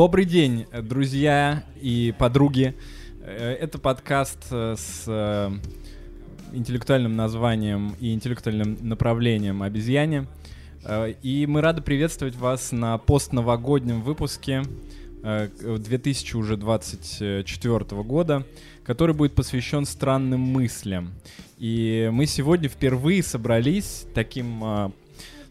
Добрый день, друзья и подруги. Э, это подкаст э, с э, интеллектуальным названием и интеллектуальным направлением «Обезьяне». И мы рады приветствовать вас на постновогоднем выпуске 2024 года, который будет посвящен странным мыслям. И мы сегодня впервые собрались таким, ну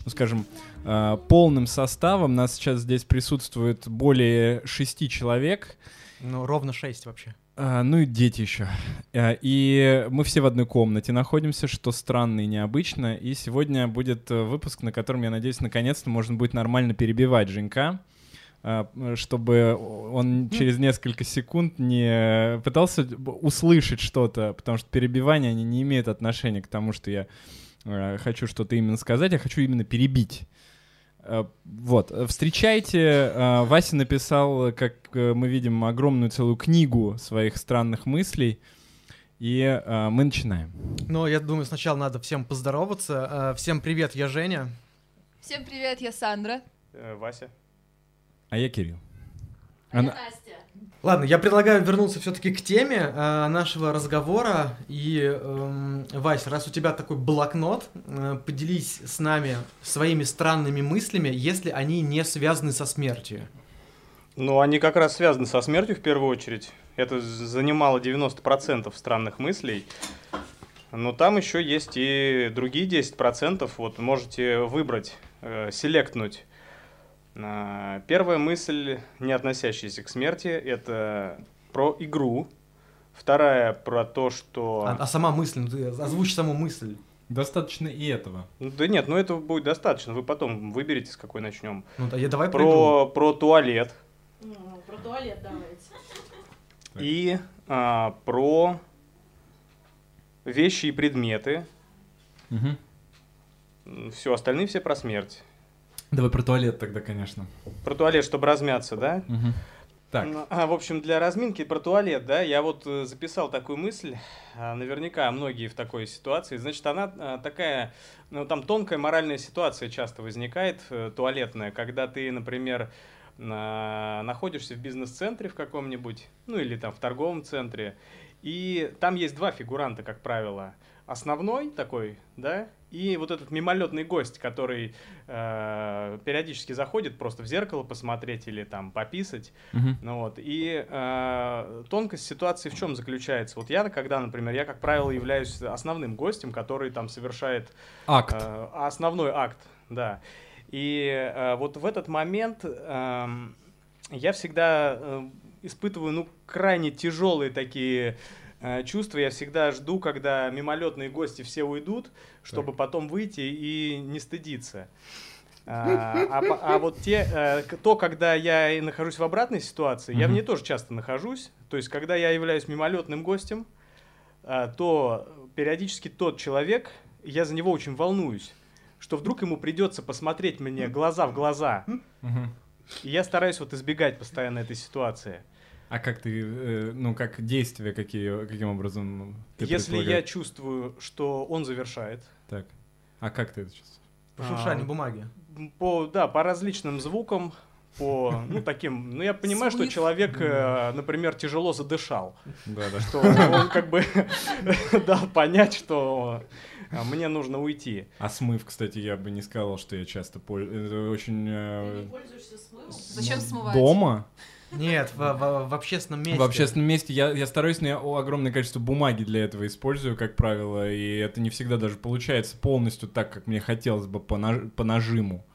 скажем, полным составом. Нас сейчас здесь присутствует более шести человек. Ну, ровно шесть вообще. А, ну и дети еще. А, и мы все в одной комнате находимся, что странно и необычно. И сегодня будет э, выпуск, на котором, я надеюсь, наконец-то можно будет нормально перебивать Женька, чтобы он через несколько секунд не пытался услышать что-то, потому что перебивания они не имеют отношения к тому, что я э, хочу что-то именно сказать, я хочу именно перебить. Э, вот, встречайте, э, Вася написал, как э, мы видим, огромную целую книгу своих странных мыслей, и мы начинаем. Ну, я думаю, сначала надо всем поздороваться. Всем привет, я Женя. Всем привет, я Сандра. Вася. А я Кирилл. А Она... я Настя. Ладно, я предлагаю вернуться все-таки к теме э, нашего разговора. И, э, Вась, раз у тебя такой блокнот, э, поделись с нами своими странными мыслями, если они не связаны со смертью. Ну, они как раз связаны со смертью в первую очередь. Это занимало 90% странных мыслей. Но там еще есть и другие 10%. Вот можете выбрать, э, селектнуть первая мысль, не относящаяся к смерти, это про игру. Вторая про то, что... А, а сама мысль, ну ты озвучь саму мысль. Достаточно и этого. Ну, да нет, ну этого будет достаточно. Вы потом выберете, с какой начнем. Ну да, я давай про, про туалет. Ну, про туалет давайте. И а, про вещи и предметы. Угу. Все, остальные все про смерть. Давай про туалет тогда, конечно. Про туалет, чтобы размяться, да? Угу. Так. Ну, а, в общем, для разминки про туалет, да, я вот э, записал такую мысль, а, наверняка многие в такой ситуации. Значит, она а, такая, ну, там тонкая моральная ситуация часто возникает, э, туалетная, когда ты, например, находишься в бизнес-центре в каком-нибудь, ну, или там в торговом центре, и там есть два фигуранта, как правило. Основной такой, да, и вот этот мимолетный гость, который э, периодически заходит просто в зеркало посмотреть или там пописать. Uh-huh. Ну, вот. И э, тонкость ситуации в чем заключается? Вот я, когда, например, я, как правило, являюсь основным гостем, который там совершает... Акт. Э, основной акт, да. И э, вот в этот момент э, я всегда э, испытываю, ну, крайне тяжелые такие чувство я всегда жду, когда мимолетные гости все уйдут, чтобы так. потом выйти и не стыдиться. А, а, а вот те, э, то, когда я нахожусь в обратной ситуации, я в ней тоже часто нахожусь. То есть, когда я являюсь мимолетным гостем, э, то периодически тот человек, я за него очень волнуюсь, что вдруг ему придется посмотреть мне глаза в глаза. И я стараюсь вот избегать постоянно этой ситуации. А как ты, э, ну, как действия какие, каким образом ты Если я чувствую, что он завершает. Так. А как ты это чувствуешь? По шуршанию а, бумаги. По, да, по различным звукам, по, ну, таким, ну, я понимаю, что человек, э, например, тяжело задышал. Да, да. Что он как бы дал понять, что а, мне нужно уйти. А смыв, кстати, я бы не сказал, что я часто пользуюсь. Это очень... Э, Ты не пользуешься смывом? Зачем смывать? Дома? Нет, в, в, в общественном месте. В общественном месте я, я стараюсь, но я огромное количество бумаги для этого использую, как правило, и это не всегда даже получается полностью так, как мне хотелось бы по, наж, по нажиму.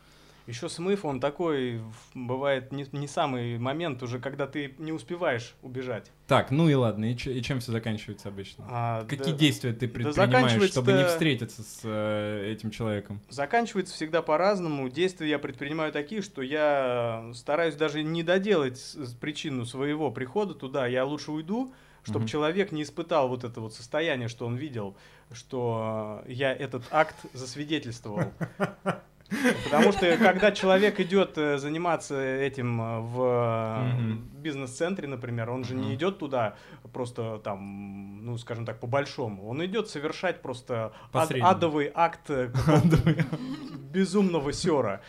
Еще смыв, он такой, бывает, не, не самый момент уже, когда ты не успеваешь убежать. Так, ну и ладно, и, и чем все заканчивается обычно? А, Какие да, действия ты предпринимаешь, да чтобы не встретиться с э, этим человеком? Заканчивается всегда по-разному. Действия я предпринимаю такие, что я стараюсь даже не доделать причину своего прихода туда. Я лучше уйду, чтобы угу. человек не испытал вот это вот состояние, что он видел, что я этот акт засвидетельствовал. Потому что когда человек идет э, заниматься этим э, в бизнес-центре, например, он же не идет туда просто там, ну, скажем так, по-большому. Он идет совершать просто ад- адовый акт безумного сера.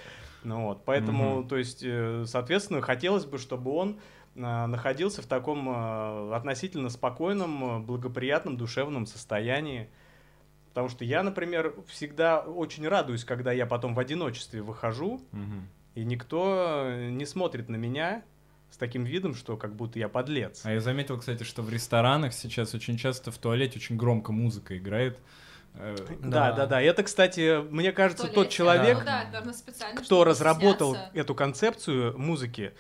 Ну вот, поэтому, то есть, э, соответственно, хотелось бы, чтобы он а, находился в таком а, относительно спокойном, а, благоприятном душевном состоянии. Потому что я, например, всегда очень радуюсь, когда я потом в одиночестве выхожу, Мгм. и никто не смотрит на меня с таким видом, что как будто я подлец. А я заметил, кстати, что в ресторанах сейчас очень часто в туалете очень громко музыка играет. Э, Да, да, да. Это, кстати, мне кажется, тот человек, Ну да, кто разработал эту концепцию музыки,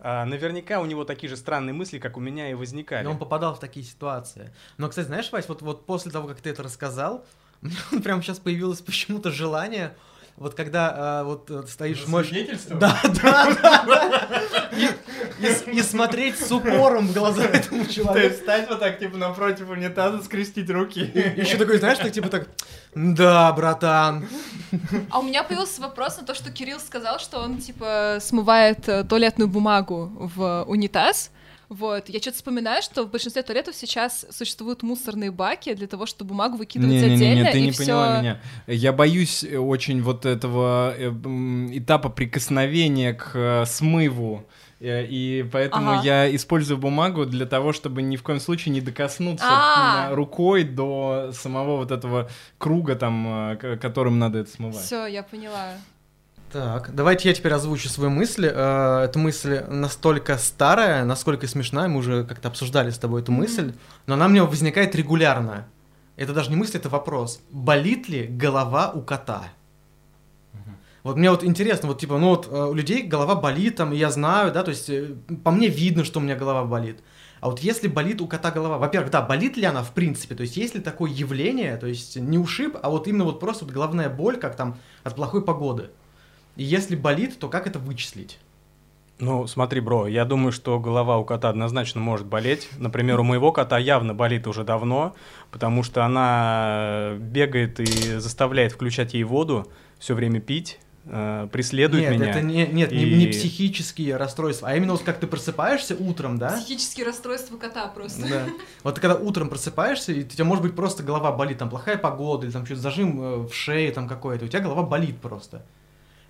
а, наверняка у него такие же странные мысли, как у меня и возникали. Он попадал в такие ситуации. Но, кстати, знаешь, Вась, вот, вот после того, как ты это рассказал, у меня прям сейчас появилось почему-то желание, вот когда а, вот э, ты стоишь. Засвидетельствовать? Да, да. И, и смотреть с упором в глаза этому То человеку. есть встать вот так, типа, напротив унитаза, скрестить руки. Еще такой, знаешь, так типа так, да, братан. А у меня появился вопрос на то, что Кирилл сказал, что он, типа, смывает э, туалетную бумагу в унитаз. Вот, я что-то вспоминаю, что в большинстве туалетов сейчас существуют мусорные баки для того, чтобы бумагу выкидывать Не-не-не, отдельно. ты и не всё- поняла меня. Я боюсь э, очень вот этого э, этапа прикосновения к э, смыву. И поэтому Ага. я использую бумагу для того, чтобы ни в коем случае не докоснуться А. м, рукой до самого вот этого круга, там, которым надо это смывать. Все, я поняла. Так, давайте я теперь озвучу свою мысль. Э, Эта мысль настолько старая, насколько смешная, мы уже как-то обсуждали с тобой эту мысль, но она мне возникает регулярно. Это даже не мысль, это вопрос. Болит ли голова у кота? Вот мне вот интересно, вот типа, ну вот э, у людей голова болит, там, я знаю, да, то есть э, по мне видно, что у меня голова болит. А вот если болит у кота голова, во-первых, да, болит ли она в принципе, то есть есть ли такое явление, то есть не ушиб, а вот именно вот просто вот головная боль, как там от плохой погоды. И если болит, то как это вычислить? Ну, смотри, бро, я думаю, что голова у кота однозначно может болеть. Например, у моего кота явно болит уже давно, потому что она бегает и заставляет включать ей воду, все время пить, э, преследует нет, меня. это не, нет, не, не И- психические расстройства, а именно вот как ты просыпаешься утром, да? Психические расстройства кота просто. Да. Вот ты когда утром просыпаешься, и у тебя может быть просто голова болит, там плохая погода, или там что-то зажим э, в шее там какой-то, у тебя голова болит просто.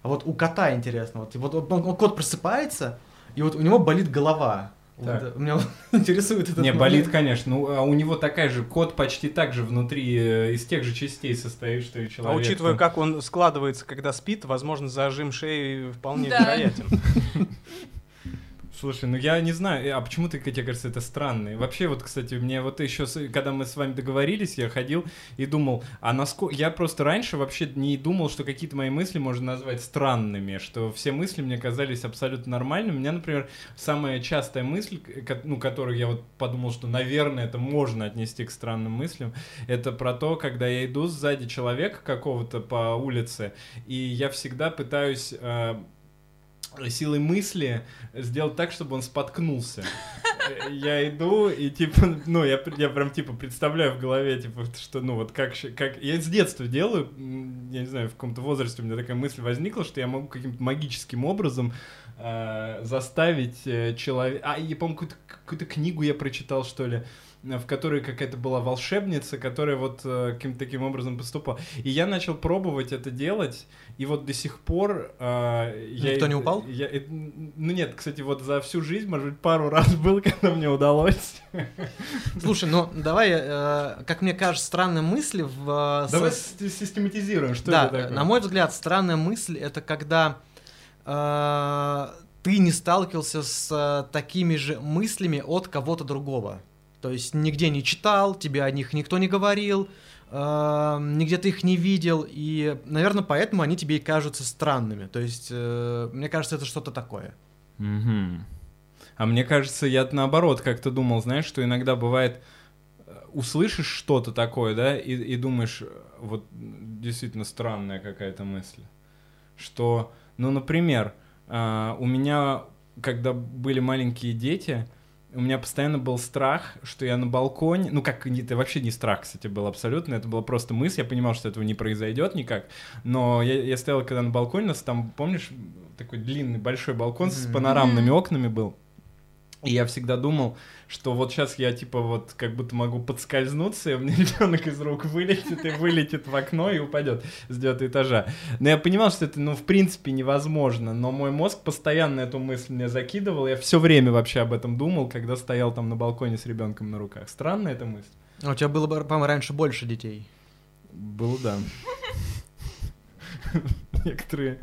А вот у кота интересно, вот, вот он- он- кот просыпается, и вот у него болит голова. Вот, Так. э, меня вот интересует этот Не, момент. болит, конечно. Ну, а у него такая же, кот почти так же внутри, э, из тех же частей состоит, что и человек. А учитывая, как он складывается, когда спит, возможно, зажим шеи вполне Да. вероятен. Слушай, ну я не знаю, э, а почему ты, тебе кажется, это странно? Вообще, вот, кстати, мне вот еще, когда мы с вами договорились, я ходил и думал, а насколько... Я просто раньше вообще не думал, что какие-то мои мысли можно назвать странными, что все мысли мне казались абсолютно нормальными. У меня, например, самая частая мысль, ко- ну, которую я вот подумал, что, наверное, это можно отнести к странным мыслям, это про то, когда я иду сзади человека какого-то по улице, и я всегда пытаюсь... э, силой мысли сделать так, чтобы он споткнулся. Э, Я иду и типа, ну, я, я прям типа представляю в голове, типа, что, ну, вот как, как... Я с детства делаю, я не знаю, в каком-то возрасте у меня такая мысль возникла, что я могу каким-то магическим образом э, заставить человека... А, я, по-моему, какую-то, какую-то книгу я прочитал, что ли, э, в которой какая-то была волшебница, которая вот э, каким-то таким образом поступала. И я начал пробовать это делать, и вот до сих пор... э, я, Никто не упал? я- э, ну нет, кстати, вот за всю жизнь, может быть, пару раз было, когда мне удалось. Слушай, ну давай, э, как мне кажется, странная мысль в... э, Давай с- систематизируем, что да, это такое. на мой взгляд, странная мысль это когда э, ты не сталкивался с такими же мыслями от кого-то другого. То есть нигде не читал, тебе о них никто не говорил, э, нигде ты их не видел, и, наверное, поэтому они тебе и кажутся странными. То есть, э, мне кажется, это что-то такое. Мгм. А мне кажется, я наоборот как-то думал, знаешь, что иногда бывает, э, услышишь что-то такое, да, и, и думаешь, э, вот действительно странная какая-то мысль, что, ну, например, а, у меня, когда были маленькие дети, у меня постоянно был страх, что я на балконе, ну как, это вообще не страх, кстати, был абсолютно, это была просто мысль, я понимал, что этого не произойдет никак, но я, я стоял когда на балконе, у нас там, помнишь, такой длинный большой балкон с Мгм. панорамными окнами был, И я всегда думал, что вот сейчас я типа вот как будто могу подскользнуться, и у меня ребенок из рук вылетит и вылетит в окно и упадет с девятого этажа. Но я понимал, что это, ну, в принципе, невозможно. Но мой мозг постоянно эту мысль мне закидывал. Я все время вообще об этом думал, когда стоял там на балконе с ребенком на руках. Странная эта мысль. А у тебя было бы, по-моему, раньше больше детей. Было, да. Некоторые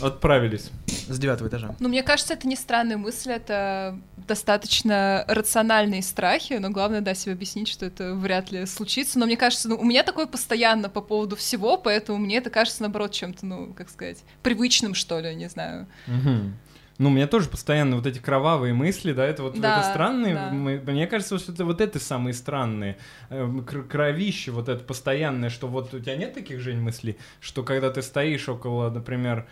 отправились. С девятого этажа. Ну, мне кажется, это не странная мысль, это достаточно рациональные страхи, но главное, да, себе объяснить, что это вряд ли случится. Но мне кажется, ну, у меня такое постоянно по поводу всего, поэтому мне это кажется, наоборот, чем-то, ну, как сказать, привычным, что ли, не знаю. Угу. Ну, у меня тоже постоянно вот эти кровавые мысли, да, это вот Да, это странные. да. мы- мне кажется, что это вот это самые странные. Эм, кр- Кровище, вот это постоянное, что вот у тебя нет таких, Жень, мыслей, что когда ты стоишь около, например,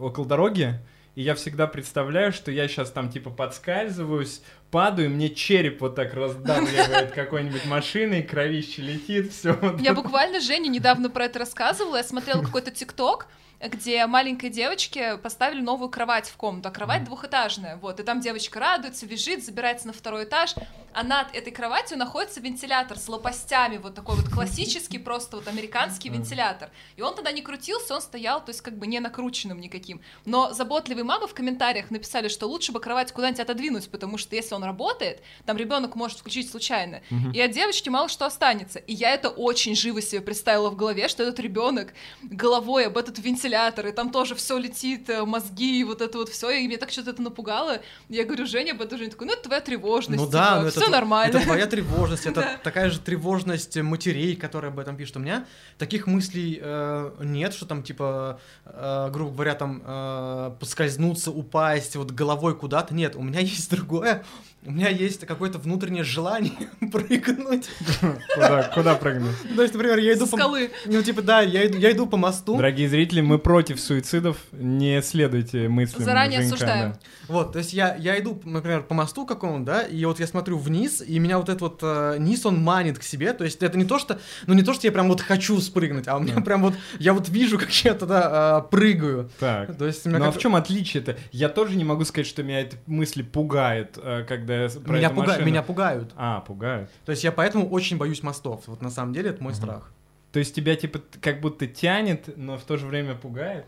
около дороги, и я всегда представляю, что я сейчас там типа подскальзываюсь, падаю, мне череп вот так раздавливает какой-нибудь машиной, кровище летит, все. Я буквально Жене недавно про это рассказывала. Я смотрела какой-то ТикТок, где маленькой девочке поставили новую кровать в комнату, а кровать двухэтажная, вот, и там девочка радуется, визжит, забирается на второй этаж, а над этой кроватью находится вентилятор с лопастями, вот такой вот классический, просто вот американский вентилятор, и он тогда не крутился, он стоял, то есть как бы не накрученным никаким, но заботливые мамы в комментариях написали, что лучше бы кровать куда-нибудь отодвинуть, потому что если он работает, там ребенок может включить случайно, и от девочки мало что останется. И я это очень живо себе представила в голове, что этот ребенок головой об этот вентилятор, и там тоже все летит, э, мозги, вот это вот все, и меня так что-то это напугало. Я говорю, Женя, об этом Женя такой, ну это твоя тревожность, Ну да, ну это все нормально. Это твоя тревожность, это такая же тревожность матерей, которые об этом пишут. У меня таких мыслей э, нет, что там типа, э, грубо говоря, там э, поскользнуться, упасть, вот головой куда-то. Нет, у меня есть другое. У меня есть какое-то внутреннее желание прыгнуть. Куда, куда прыгнуть? То есть, например, я иду по... скалы. Ну, типа, да, я иду, я иду по мосту. Дорогие зрители, мы против суицидов, не следуйте мыслям Заранее Женька, осуждаем. да. Вот, то есть я, я иду, например, по мосту какому-то, да, и вот я смотрю вниз, и меня вот этот вот э, низ, он манит к себе, то есть это не то, что, ну не то, что я прям вот хочу спрыгнуть, а у меня Да. прям вот, я вот вижу, как я туда э, прыгаю. Так. То есть у меня Ну а в чем отличие-то? Я тоже не могу сказать, что меня эти мысли пугают, э, когда я с- про меня, эту пуга- машину- меня пугают. А, пугают. То есть я поэтому очень боюсь мостов. Вот на самом деле это мой Мгм. страх. То есть тебя типа как будто тянет, но в то же время пугает?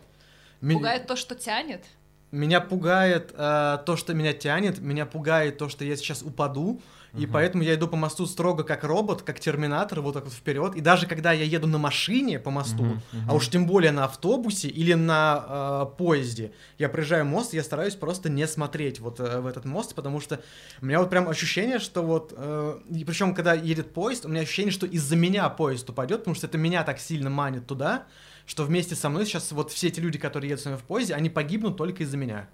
Пугает то, что тянет. Меня пугает э, то, что меня тянет, меня пугает то, что я сейчас упаду, и поэтому я иду по мосту строго как робот, как терминатор, вот так вот вперед. И даже когда я еду на машине по мосту, а уж тем более на автобусе или на э, поезде, я проезжаю мост, я стараюсь просто не смотреть вот э, в этот мост, потому что у меня вот прям ощущение, что вот, э, и причем когда едет поезд, у меня ощущение, что из-за меня поезд упадет, потому что это меня так сильно манит туда, что вместе со мной сейчас вот все эти люди, которые едут со мной в поезде, они погибнут только из-за меня.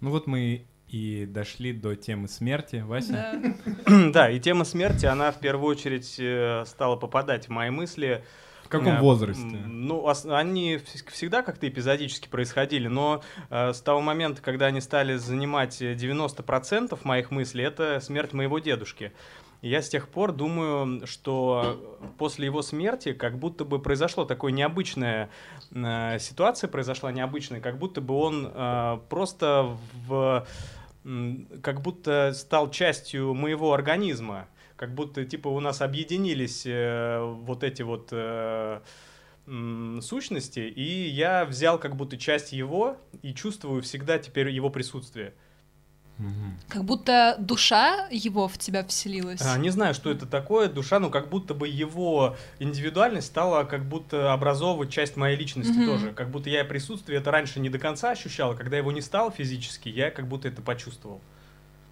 Ну вот мы и дошли до темы смерти, Вася. Да. Да, и тема смерти, она в первую очередь э, стала попадать в мои мысли. В каком Э, возрасте? Ну, они вс- всегда как-то эпизодически происходили, но э, с того момента, когда они стали занимать э, 90% моих мыслей, это смерть моего дедушки. И я с тех пор думаю, что после его смерти как будто бы произошло такое необычная э, ситуация, произошла необычная, как будто бы он э, просто в как будто стал частью моего организма, как будто типа у нас объединились э, вот эти вот э, сущности, и я взял как будто часть его и чувствую всегда теперь его присутствие. Мгм. Как будто душа его в тебя вселилась. А, не знаю, что это такое, душа, ну как будто бы его индивидуальность стала как будто образовывать часть моей личности Мгм. тоже, как будто я присутствие это раньше не до конца ощущал, когда его не стало физически, я как будто это почувствовал.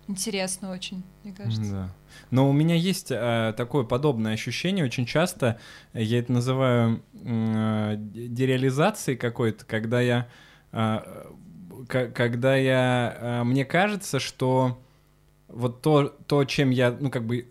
Интересно очень, мне кажется. Да. Но у меня есть э, такое подобное ощущение. Очень часто я это называю э, де- дереализацией какой-то, когда я, э, когда я, э, мне кажется, что вот то, то, чем я, ну как бы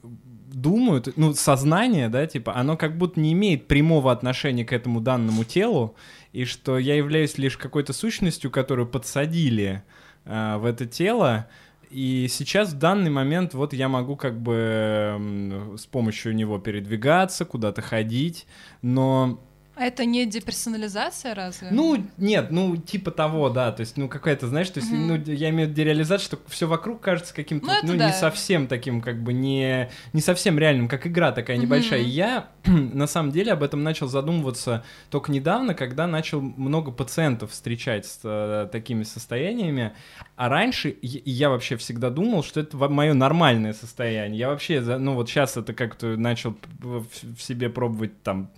думаю, ну сознание, да, типа, оно как будто не имеет прямого отношения к этому данному телу, и что я являюсь лишь какой-то сущностью, которую подсадили э, в это тело, и сейчас в данный момент вот я могу как бы м, с помощью него передвигаться, куда-то ходить, но это не деперсонализация разве? Ну, нет, ну, типа того, да, то есть, ну, какая-то, знаешь, то есть, Мгм. ну, я имею в виду дереализацию, что все вокруг кажется каким-то, Ну, ну, да. не совсем таким, как бы, не, не совсем реальным, как игра такая небольшая. И я, на самом деле, об этом начал задумываться только недавно, когда начал много пациентов встречать с э, такими состояниями, а раньше я, я вообще всегда думал, что это мое нормальное состояние. Я вообще, ну, вот сейчас это как-то начал в, в себе пробовать там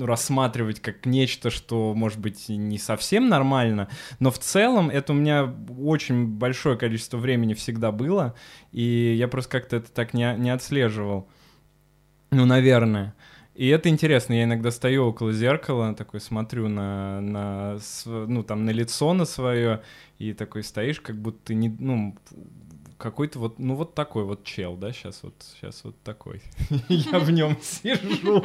рассматривать как нечто, что, может быть, не совсем нормально, но в целом это у меня очень большое количество времени всегда было, и я просто как-то это так не, не отслеживал. Ну, наверное. И это интересно, я иногда стою около зеркала, такой смотрю на, на ну, там, на лицо на свое, и такой стоишь, как будто не, ну, какой-то вот, ну, вот такой вот чел, да, сейчас вот, сейчас вот такой. Я в нем сижу.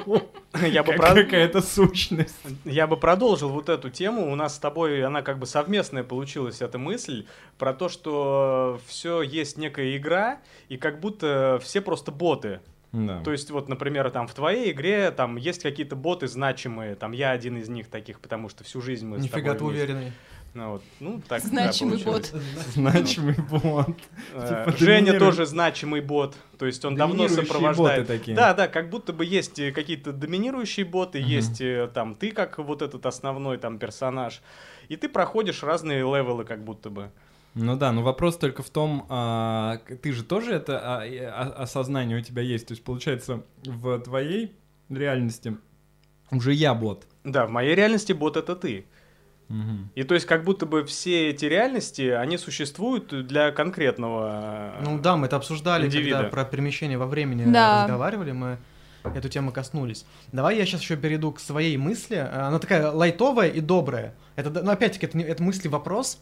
Я бы, какая-то сущность. я бы продолжил вот эту тему. У нас с тобой она как бы совместная получилась, эта мысль, про то, что все есть некая игра, и как будто все просто боты. Да. То есть, вот, например, там в твоей игре там есть какие-то боты значимые, там я один из них таких, потому что всю жизнь мы с Нифига ты тобой вместе. уверенный. Ну, вот, ну, так, да, Значимый получилось. бот. Значимый бот. Э, Типа Женя тоже значимый бот, то есть он давно Доминирующие сопровождает. боты такие. Да, да, как будто бы есть э, какие-то доминирующие боты, есть э, там ты как вот этот основной там персонаж, и ты проходишь разные левелы как будто бы. Ну да, но вопрос только в том, а, ты же тоже это а, а- осознание у тебя есть. То есть, получается, в твоей реальности уже я бот. Да, в моей реальности бот это ты. И то есть как будто бы все эти реальности, они существуют для конкретного... э, Ну да, мы это обсуждали, Индивида. когда про перемещение во времени Да. разговаривали, мы эту тему коснулись. Давай я сейчас еще перейду к своей мысли. Э, Она такая лайтовая и добрая. Это, ну, опять-таки, это, не- это мысли-вопрос.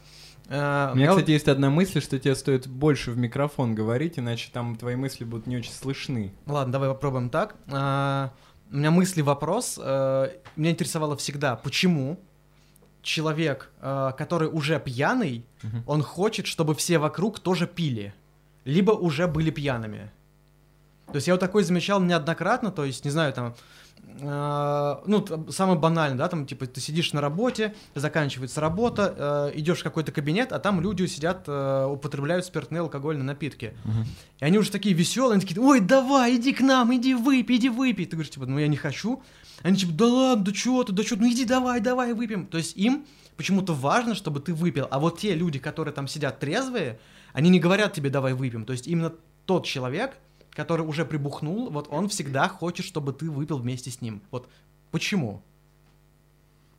Э, У меня, я вот- кстати, есть одна мысль, что тебе стоит больше в микрофон говорить, иначе там твои мысли будут не очень слышны. Ладно, давай попробуем так. У меня мысли вопрос. э, Меня интересовало всегда, почему человек, э, который уже пьяный, Мгм. он хочет, чтобы все вокруг тоже пили, либо уже были пьяными. То есть я вот такой замечал неоднократно, то есть, не знаю, там, ну, там, самое банальное, да, там, типа, ты сидишь на работе, заканчивается работа, э, идешь в какой-то кабинет, а там люди сидят, э, употребляют спиртные алкогольные напитки. Мгм. И они уже такие веселые, они такие, ой, давай, иди к нам, иди выпей, иди выпей. Ты говоришь, типа, ну я не хочу. Они типа, да ладно, да чего ты, да что, ну иди давай, давай выпьем. То есть им почему-то важно, чтобы ты выпил. А вот те люди, которые там сидят трезвые, они не говорят тебе, давай выпьем. То есть именно тот человек, который уже прибухнул, вот он всегда хочет, чтобы ты выпил вместе с ним. Вот почему?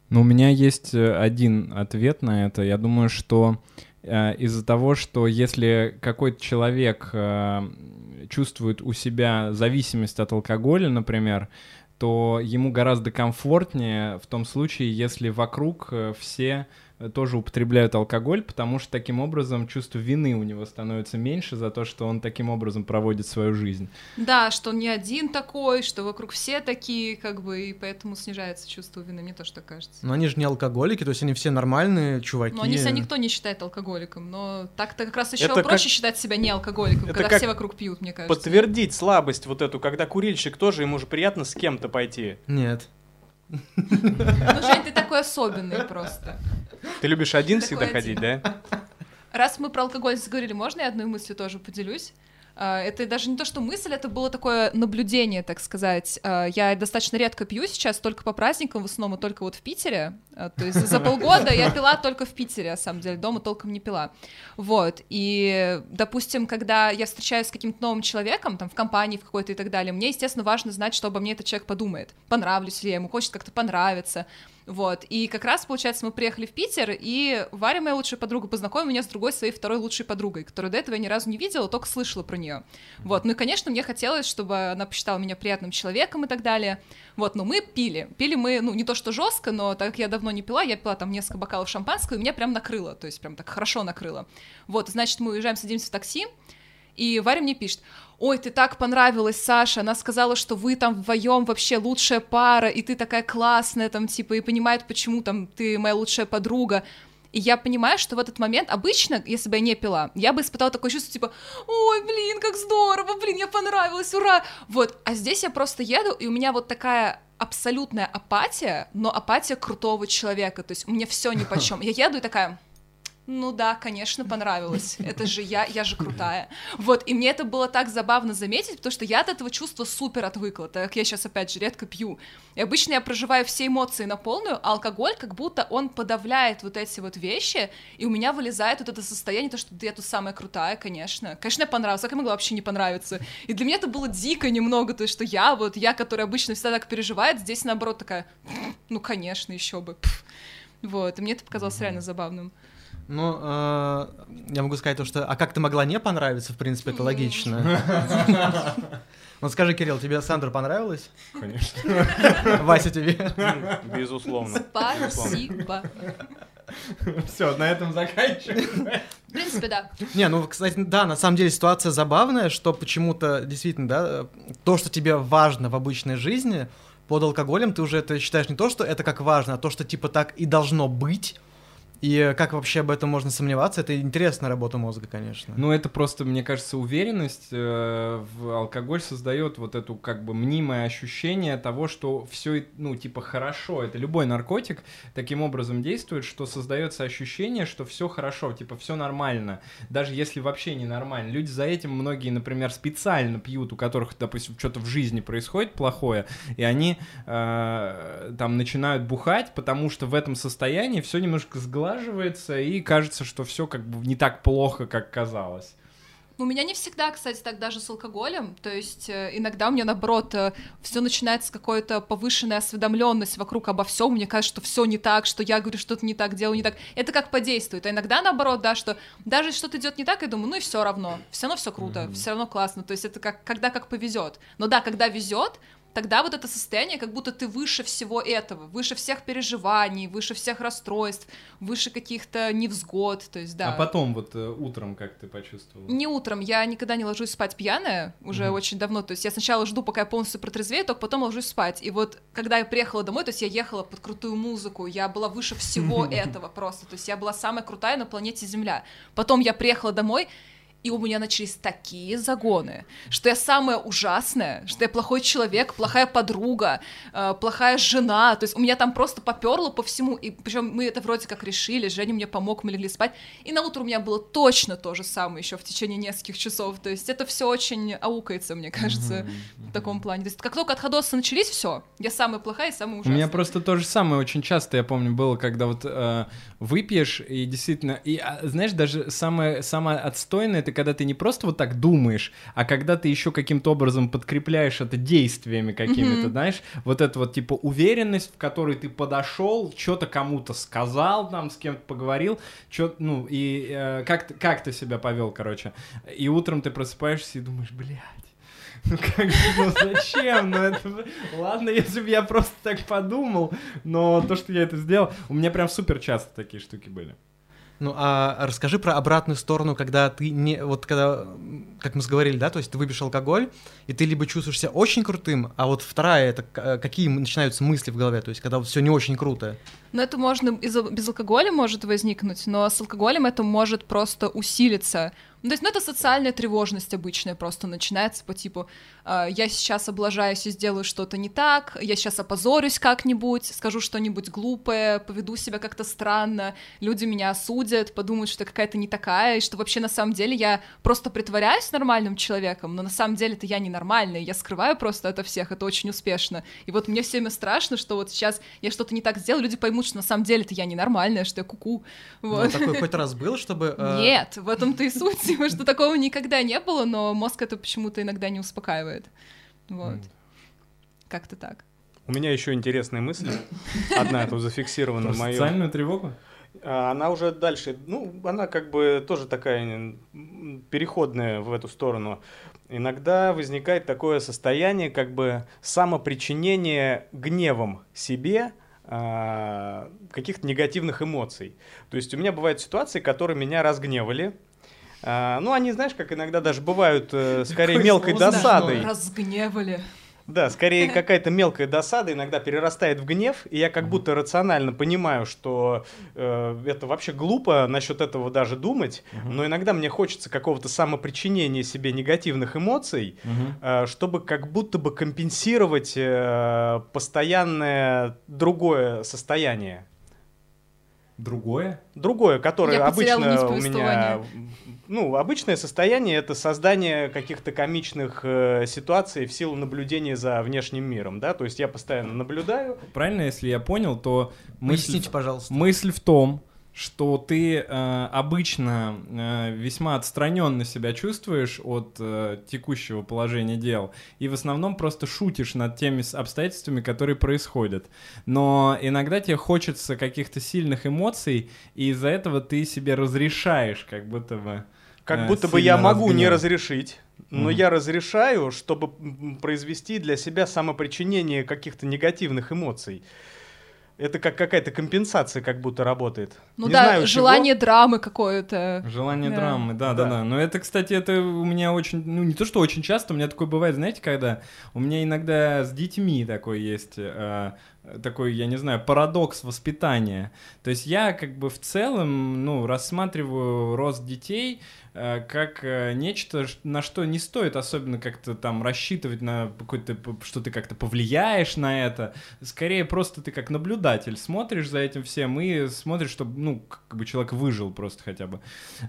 Ну, у меня есть э, один ответ на это. Я думаю, что э, из-за того, что если какой-то человек э, чувствует у себя зависимость от алкоголя, например, то ему гораздо комфортнее в том случае, если вокруг э, все тоже употребляют алкоголь, потому что таким образом чувство вины у него становится меньше за то, что он таким образом проводит свою жизнь. Да, что он не один такой, что вокруг все такие, как бы, и поэтому снижается чувство вины, мне тоже так кажется. Но они же не алкоголики, то есть они все нормальные чуваки. Но они себя никто не считает алкоголиком, но так-то как раз еще Это проще как- считать себя не алкоголиком, Это когда как все вокруг пьют, мне кажется. Подтвердить слабость вот эту, когда курильщик тоже, ему же приятно с кем-то пойти. Нет. Ну, Жень, ты такой особенный просто. Ты любишь один Такой всегда один. ходить, да? Раз мы про алкоголь заговорили, можно я одной мыслью тоже поделюсь? А, Это даже не то, что мысль, это было такое наблюдение, так сказать. А, Я достаточно редко пью сейчас, только по праздникам, в основном и только вот в Питере. А, То есть за полгода я пила только в Питере, на самом деле, дома толком не пила. Вот, и, допустим, когда я встречаюсь с каким-то новым человеком, там, в компании в какой-то и так далее, мне, естественно, важно знать, что обо мне этот человек подумает. Понравлюсь ли я ему, хочет как-то понравиться. Вот, и как раз, получается, мы приехали в Питер, и Варя, моя лучшая подруга, познакомила меня с другой своей второй лучшей подругой, которую до этого я ни разу не видела, только слышала про нее. Вот, ну и, конечно, мне хотелось, чтобы она посчитала меня приятным человеком и так далее. Вот, но мы пили. Пили мы, ну, не то что жестко, но так как я давно не пила, я пила там несколько бокалов шампанского, и меня прям накрыло, то есть прям так хорошо накрыло. Вот, значит, мы уезжаем, садимся в такси, и Варя мне пишет, ой, ты так понравилась, Саша, она сказала, что вы там вдвоем вообще лучшая пара, и ты такая классная, там, типа, и понимает, почему там ты моя лучшая подруга. И я понимаю, что в этот момент обычно, если бы я не пила, я бы испытала такое чувство, типа, ой, блин, как здорово, блин, мне понравилось, ура! Вот, а здесь я просто еду, и у меня вот такая абсолютная апатия, но апатия крутого человека, то есть мне все ни по чем. Я еду и такая, ну да, конечно, понравилось. Это же я, я же крутая. Вот, и мне это было так забавно заметить, потому что я от этого чувства супер отвыкла, так как я сейчас, опять же, редко пью. И обычно я проживаю все эмоции на полную, а алкоголь как будто он подавляет вот эти вот вещи, и у меня вылезает вот это состояние, то, что да, я тут самая крутая, конечно. Конечно, я понравилась, как я могла вообще не понравиться. И для меня это было дико немного, то, что я, вот я, которая обычно всегда так переживает, здесь наоборот такая, ну, конечно, еще бы. Вот, и мне это показалось реально забавным. Ну, э, я могу сказать то, что... А как ты могла не понравиться, в принципе, это логично. Вот скажи, Кирилл, тебе Сандра понравилась? Конечно. Вася тебе? Безусловно. Спасибо. Все, на этом заканчиваем. В принципе, да. Не, ну, кстати, да, на самом деле ситуация забавная, что почему-то действительно, да, то, что тебе важно в обычной жизни, под алкоголем ты уже это считаешь не то, что это как важно, а то, что типа так и должно быть, и как вообще об этом можно сомневаться? Это интересная работа мозга, конечно. Ну, это просто, мне кажется, уверенность э, в алкоголь создает вот эту как бы мнимое ощущение того, что все, ну, типа, хорошо. Это любой наркотик таким образом действует, что создается ощущение, что все хорошо, типа, все нормально. Даже если вообще не нормально. Люди за этим многие, например, специально пьют, у которых, допустим, что-то в жизни происходит плохое, и они э, там начинают бухать, потому что в этом состоянии все немножко сглаживается сглаживается, и кажется, что все как бы не так плохо, как казалось. У меня не всегда, кстати, так даже с алкоголем. То есть э, иногда у меня наоборот э, все начинается с какой-то повышенной осведомленность вокруг обо всем. Мне кажется, что все не так, что я говорю что-то не так, делаю не так. Это как подействует. А иногда наоборот, да, что даже что-то идет не так, я думаю, ну и все равно, все равно все круто, mm-hmm. все равно классно. То есть это как когда как повезет. Но да, когда везет, тогда вот это состояние, как будто ты выше всего этого, выше всех переживаний, выше всех расстройств, выше каких-то невзгод, то есть да. А потом вот э, утром как ты почувствовала? Не утром, я никогда не ложусь спать пьяная, уже mm-hmm. очень давно, то есть я сначала жду, пока я полностью протрезвею, только потом ложусь спать, и вот когда я приехала домой, то есть я ехала под крутую музыку, я была выше всего этого просто, то есть я была самая крутая на планете Земля. Потом я приехала домой, и у меня начались такие загоны, что я самая ужасная, что я плохой человек, плохая подруга, э, плохая жена, то есть у меня там просто поперло по всему, и причем мы это вроде как решили, Женя мне помог, мы легли спать, и на утро у меня было точно то же самое еще в течение нескольких часов, то есть это все очень аукается, мне кажется, mm-hmm. в таком плане. То есть как только отходосы начались, все, я самая плохая и самая ужасная. У меня просто то же самое очень часто, я помню, было, когда вот э, выпьешь, и действительно, и а, знаешь, даже самое, самое отстойное, это когда ты не просто вот так думаешь, а когда ты еще каким-то образом подкрепляешь это действиями какими-то, mm-hmm. знаешь, вот это вот типа уверенность, в которой ты подошел, что-то кому-то сказал, там с кем-то поговорил, что, ну и э, как как ты себя повел, короче, и утром ты просыпаешься и думаешь, блядь. Ну как ну зачем? Ну это... Ладно, если бы я просто так подумал, но то, что я это сделал... У меня прям супер часто такие штуки были. Ну, а расскажи про обратную сторону, когда ты не... Вот когда, как мы говорили, да, то есть ты выпьешь алкоголь, и ты либо чувствуешь себя очень крутым, а вот вторая, это какие начинаются мысли в голове, то есть когда вот все не очень круто. Ну, это можно без алкоголя может возникнуть, но с алкоголем это может просто усилиться. Ну, то есть, ну, это социальная тревожность обычная просто начинается по типу э, «я сейчас облажаюсь и сделаю что-то не так», «я сейчас опозорюсь как-нибудь», «скажу что-нибудь глупое», «поведу себя как-то странно», «люди меня осудят», «подумают, что я какая-то не такая», и что вообще на самом деле я просто притворяюсь нормальным человеком, но на самом деле-то я ненормальная, я скрываю просто это всех, это очень успешно. И вот мне всеми страшно, что вот сейчас я что-то не так сделаю, люди поймут, что на самом деле-то я ненормальная, что я куку. -ку. Вот. Ну, такой хоть раз был, чтобы... Э... Нет, в этом-то и суть, что такого никогда не было, но мозг это почему-то иногда не успокаивает. Вот. Как-то так. У меня еще интересная мысль. Одна тут зафиксирована моем... Социальную тревогу? А, она уже дальше, ну, она как бы тоже такая переходная в эту сторону. Иногда возникает такое состояние как бы самопричинения гневом себе а, каких-то негативных эмоций. То есть у меня бывают ситуации, которые меня разгневали, а, ну, они, знаешь, как иногда даже бывают э, скорее мелкой досадой. Разгневали. Да, скорее какая-то мелкая досада иногда перерастает в гнев, и я как будто рационально понимаю, что э, это вообще глупо насчет этого даже думать, но иногда мне хочется какого-то самопричинения себе негативных эмоций, э, чтобы как будто бы компенсировать э, постоянное другое состояние. Другое? Другое, которое обычно у меня... Ну, обычное состояние — это создание каких-то комичных э, ситуаций в силу наблюдения за внешним миром, да? То есть я постоянно наблюдаю, Правильно, если я понял, то мысль, Поясните, пожалуйста. мысль в том, что ты э, обычно э, весьма отстраненно себя чувствуешь от э, текущего положения дел и в основном просто шутишь над теми обстоятельствами, которые происходят. Но иногда тебе хочется каких-то сильных эмоций, и из-за этого ты себе разрешаешь, как будто бы. как э, будто бы я сильно могу не разрешить, но Мгм. я разрешаю, чтобы произвести для себя самопричинение каких-то негативных эмоций. Это как какая-то компенсация как будто работает. Ну Не да, знаю, чего. желание драмы какое-то. Желание Да. драмы, да, да, Да. да. Но это, кстати, это у меня очень, ну не то, что очень часто, у меня такое бывает, знаете, когда у меня иногда с детьми такой есть, э, такой, я не знаю, парадокс воспитания. То есть я как бы в целом, ну, рассматриваю рост детей э, как э, нечто, на что не стоит особенно как-то там рассчитывать на какой-то, что ты как-то повлияешь на это. Скорее просто ты как наблюдатель смотришь за этим всем и смотришь, чтобы, ну, как бы человек выжил просто хотя бы.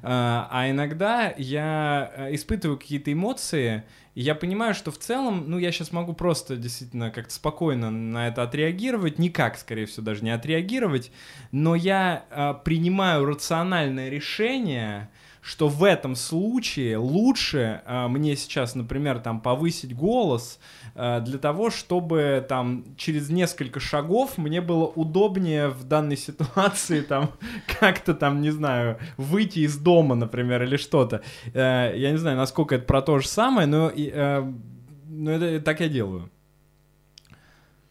А а иногда я э, испытываю какие-то эмоции, и я понимаю, что в целом, ну, я сейчас могу просто действительно как-то спокойно на это отреагировать, никак, скорее всего, даже не отреагировать, но я а, принимаю рациональное решение, что в этом случае лучше а, мне сейчас, например, там повысить голос а, для того, чтобы там через несколько шагов мне было удобнее в данной ситуации там как-то там, не знаю, выйти из дома, например, или что-то. Э, Я не знаю, насколько это про то же самое, но, э, но это так я делаю.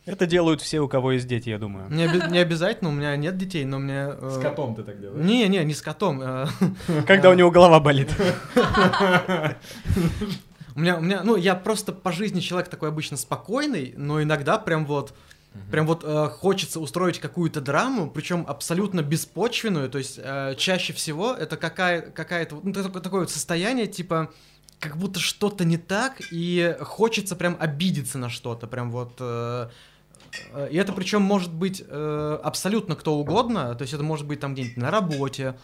Это делают все, у кого есть дети, я думаю. Не, оби- не обязательно, у меня нет детей, но мне... э, ты так делаешь? Не, не, не с котом. э, Когда у него голова болит. У меня, у меня, ну, я просто по жизни человек такой обычно спокойный, но иногда прям вот, прям вот э, хочется устроить какую-то драму, причем абсолютно беспочвенную, то есть э, чаще всего это какая, какая-то, ну, такое, такое вот состояние, типа, как будто что-то не так, и хочется прям обидеться на что-то, прям вот... э, и это причем может быть э, абсолютно кто угодно, то есть это может быть там где-нибудь на работе,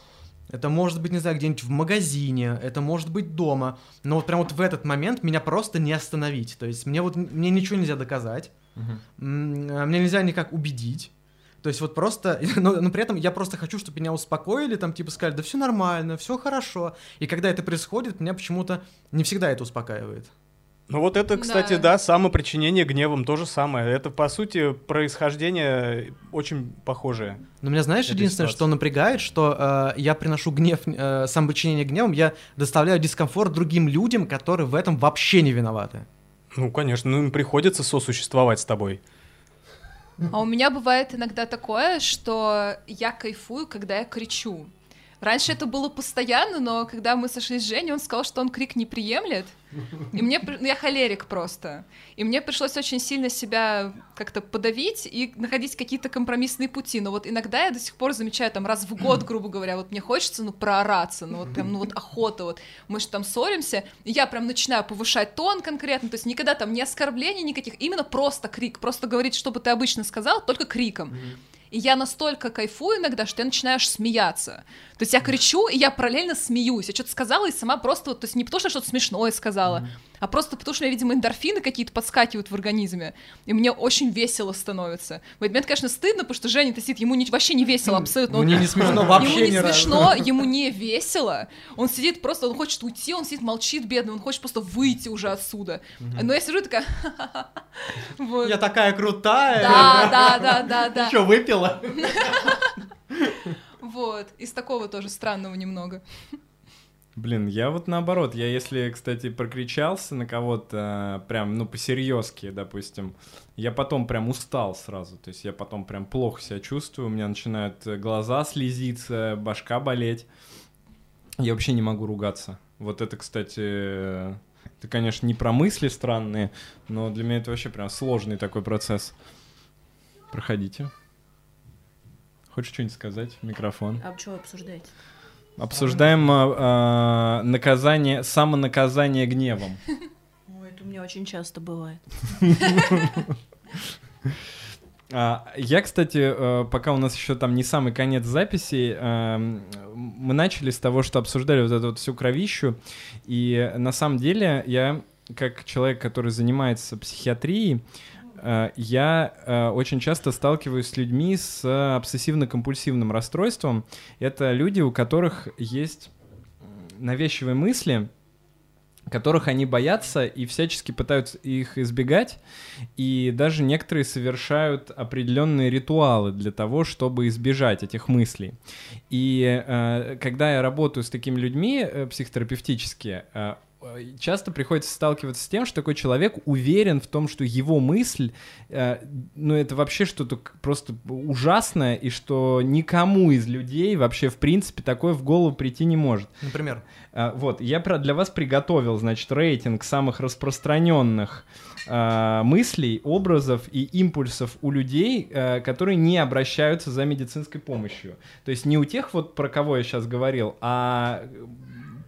это может быть, не знаю, где-нибудь в магазине, это может быть дома. Но вот прям вот в этот момент меня просто не остановить. То есть мне вот мне ничего нельзя доказать, а мне нельзя никак убедить. То есть вот просто, но, но при этом я просто хочу, чтобы меня успокоили, там типа сказали, да все нормально, все хорошо. И когда это происходит, меня почему-то не всегда это успокаивает. Ну вот это, кстати, Да. да, самопричинение гневом то же самое. Это, по сути, происхождение очень похожее. Но меня, знаешь, единственное, ситуации. что напрягает, что э, я приношу гнев, э, самопричинение гневом, я доставляю дискомфорт другим людям, которые в этом вообще не виноваты. Ну, конечно, ну им приходится сосуществовать с тобой. А у меня бывает иногда такое, что я кайфую, когда я кричу. Раньше это было постоянно, но когда мы сошлись с Женей, он сказал, что он крик не приемлет. И мне, ну я холерик просто. И мне пришлось очень сильно себя как-то подавить и находить какие-то компромиссные пути. Но вот иногда я до сих пор замечаю, там, раз в год, грубо говоря, вот мне хочется, ну, проораться, ну, вот прям, ну, вот охота, вот. Мы же там ссоримся, и я прям начинаю повышать тон конкретно, то есть никогда там не оскорблений никаких, именно просто крик, просто говорить, что бы ты обычно сказал, только криком. И я настолько кайфую иногда, что я начинаю аж смеяться. То есть я кричу, и я параллельно смеюсь. Я что-то сказала, и сама просто, вот, то есть не потому, что я что-то смешное сказала, а просто потому, что у меня, видимо, эндорфины какие-то подскакивают в организме, и мне очень весело становится. В этот момент, конечно, стыдно, потому что Женя-то сидит, ему не- вообще не весело абсолютно. Мне не смешно вообще ему не смешно, ему не весело. Он сидит просто, он хочет уйти, он сидит, молчит, бедный, он хочет просто выйти уже отсюда. Но я сижу и такая... Вот. Я такая крутая. Да, да, да, да, да. Что, выпила? Вот. Из такого тоже странного немного. Блин, я вот наоборот, я если, кстати, прокричался на кого-то прям, ну, по-серьезки, допустим, я потом прям устал сразу, то есть я потом прям плохо себя чувствую, у меня начинают э, глаза слезиться, башка болеть, я вообще не могу ругаться. Вот это, кстати, э, Это, конечно, не про мысли странные, но для меня это вообще прям сложный такой процесс. Проходите. Хочешь что-нибудь сказать микрофон? А что вы обсуждаете? Обсуждаем а, наказание, самонаказание гневом. Ой, это у меня очень часто бывает. А, Я, кстати, э, пока у нас еще там не самый конец записи, эм, мы начали с того, что обсуждали вот эту вот всю кровищу, и на самом деле я, как человек, который занимается психиатрией, э, я э, очень часто сталкиваюсь с людьми с обсессивно-компульсивным расстройством. Это люди, у которых есть навязчивые мысли, которых они боятся и всячески пытаются их избегать, и даже некоторые совершают определенные ритуалы для того, чтобы избежать этих мыслей. И э, когда я работаю с такими людьми э, психотерапевтически, э, э, часто приходится сталкиваться с тем, что такой человек уверен в том, что его мысль, э, ну это вообще что-то просто ужасное, и что никому из людей вообще в принципе такое в голову прийти не может. Например. А, Вот, я про- для вас приготовил, значит, рейтинг самых распространенных а, мыслей, образов и импульсов у людей, а, которые не обращаются за медицинской помощью. То есть не у тех, вот про кого я сейчас говорил, а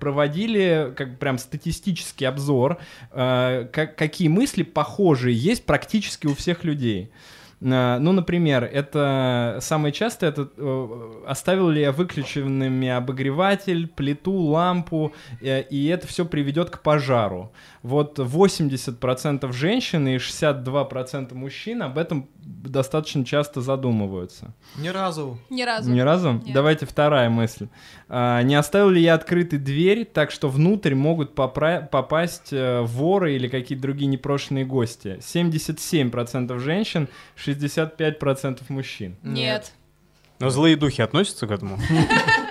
проводили как прям статистический обзор, как, какие мысли похожие есть практически у всех людей. А, Ну, например, это самое частое, это э, оставил ли я выключенными обогреватель, плиту, лампу, э, и это все приведет к пожару. Вот 80% женщин и 62% мужчин об этом достаточно часто задумываются. Ни разу. Ни разу. Ни разу? Нет. Давайте вторая мысль. А, не оставил ли я открытой дверь, так что внутрь могут попра- попасть э, воры или какие-то другие непрошенные гости? 77% женщин, 65% мужчин. Нет. Но злые духи относятся к этому?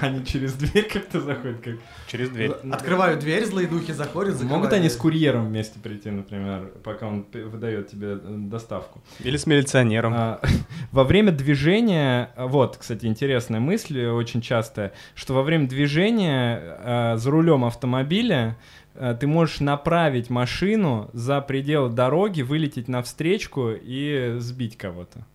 Они через дверь как-то заходят? Как... Через дверь. Открывают дверь, злые духи заходят, Могут они с курьером вместе прийти, например, пока он выдает тебе э, доставку? Или с милиционером. А, Во время движения, а, вот, кстати, интересная мысль, э, очень частая, что во время движения а, за рулем автомобиля ты можешь направить машину за пределы дороги, вылететь на встречку и сбить кого-то.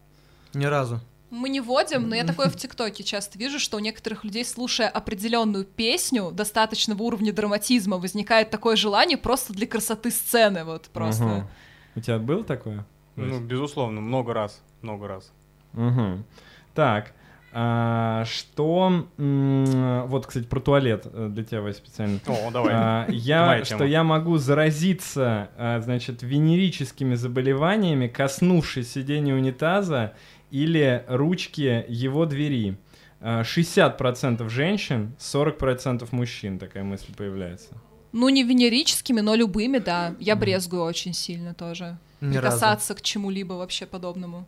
Ни разу. Мы не водим, но я такое в ТикТоке часто вижу, что у некоторых людей, слушая определенную песню достаточного уровня драматизма, возникает такое желание просто для красоты сцены, вот просто. Мгм. У тебя было такое? Ну, безусловно, много раз. Много раз. Мгм. Так, а, что... м, Вот, кстати, про туалет э, для тебя, Вась, специально. О, давай. А, я, Твоя что тема. я могу заразиться, а, значит, венерическими заболеваниями, коснувшись сидения унитаза или ручки его двери. А, 60% женщин, 40% мужчин, такая мысль появляется. Ну, не венерическими, но любыми, да. Я брезгую очень сильно тоже. Ни разу. Прикасаться к чему-либо вообще подобному.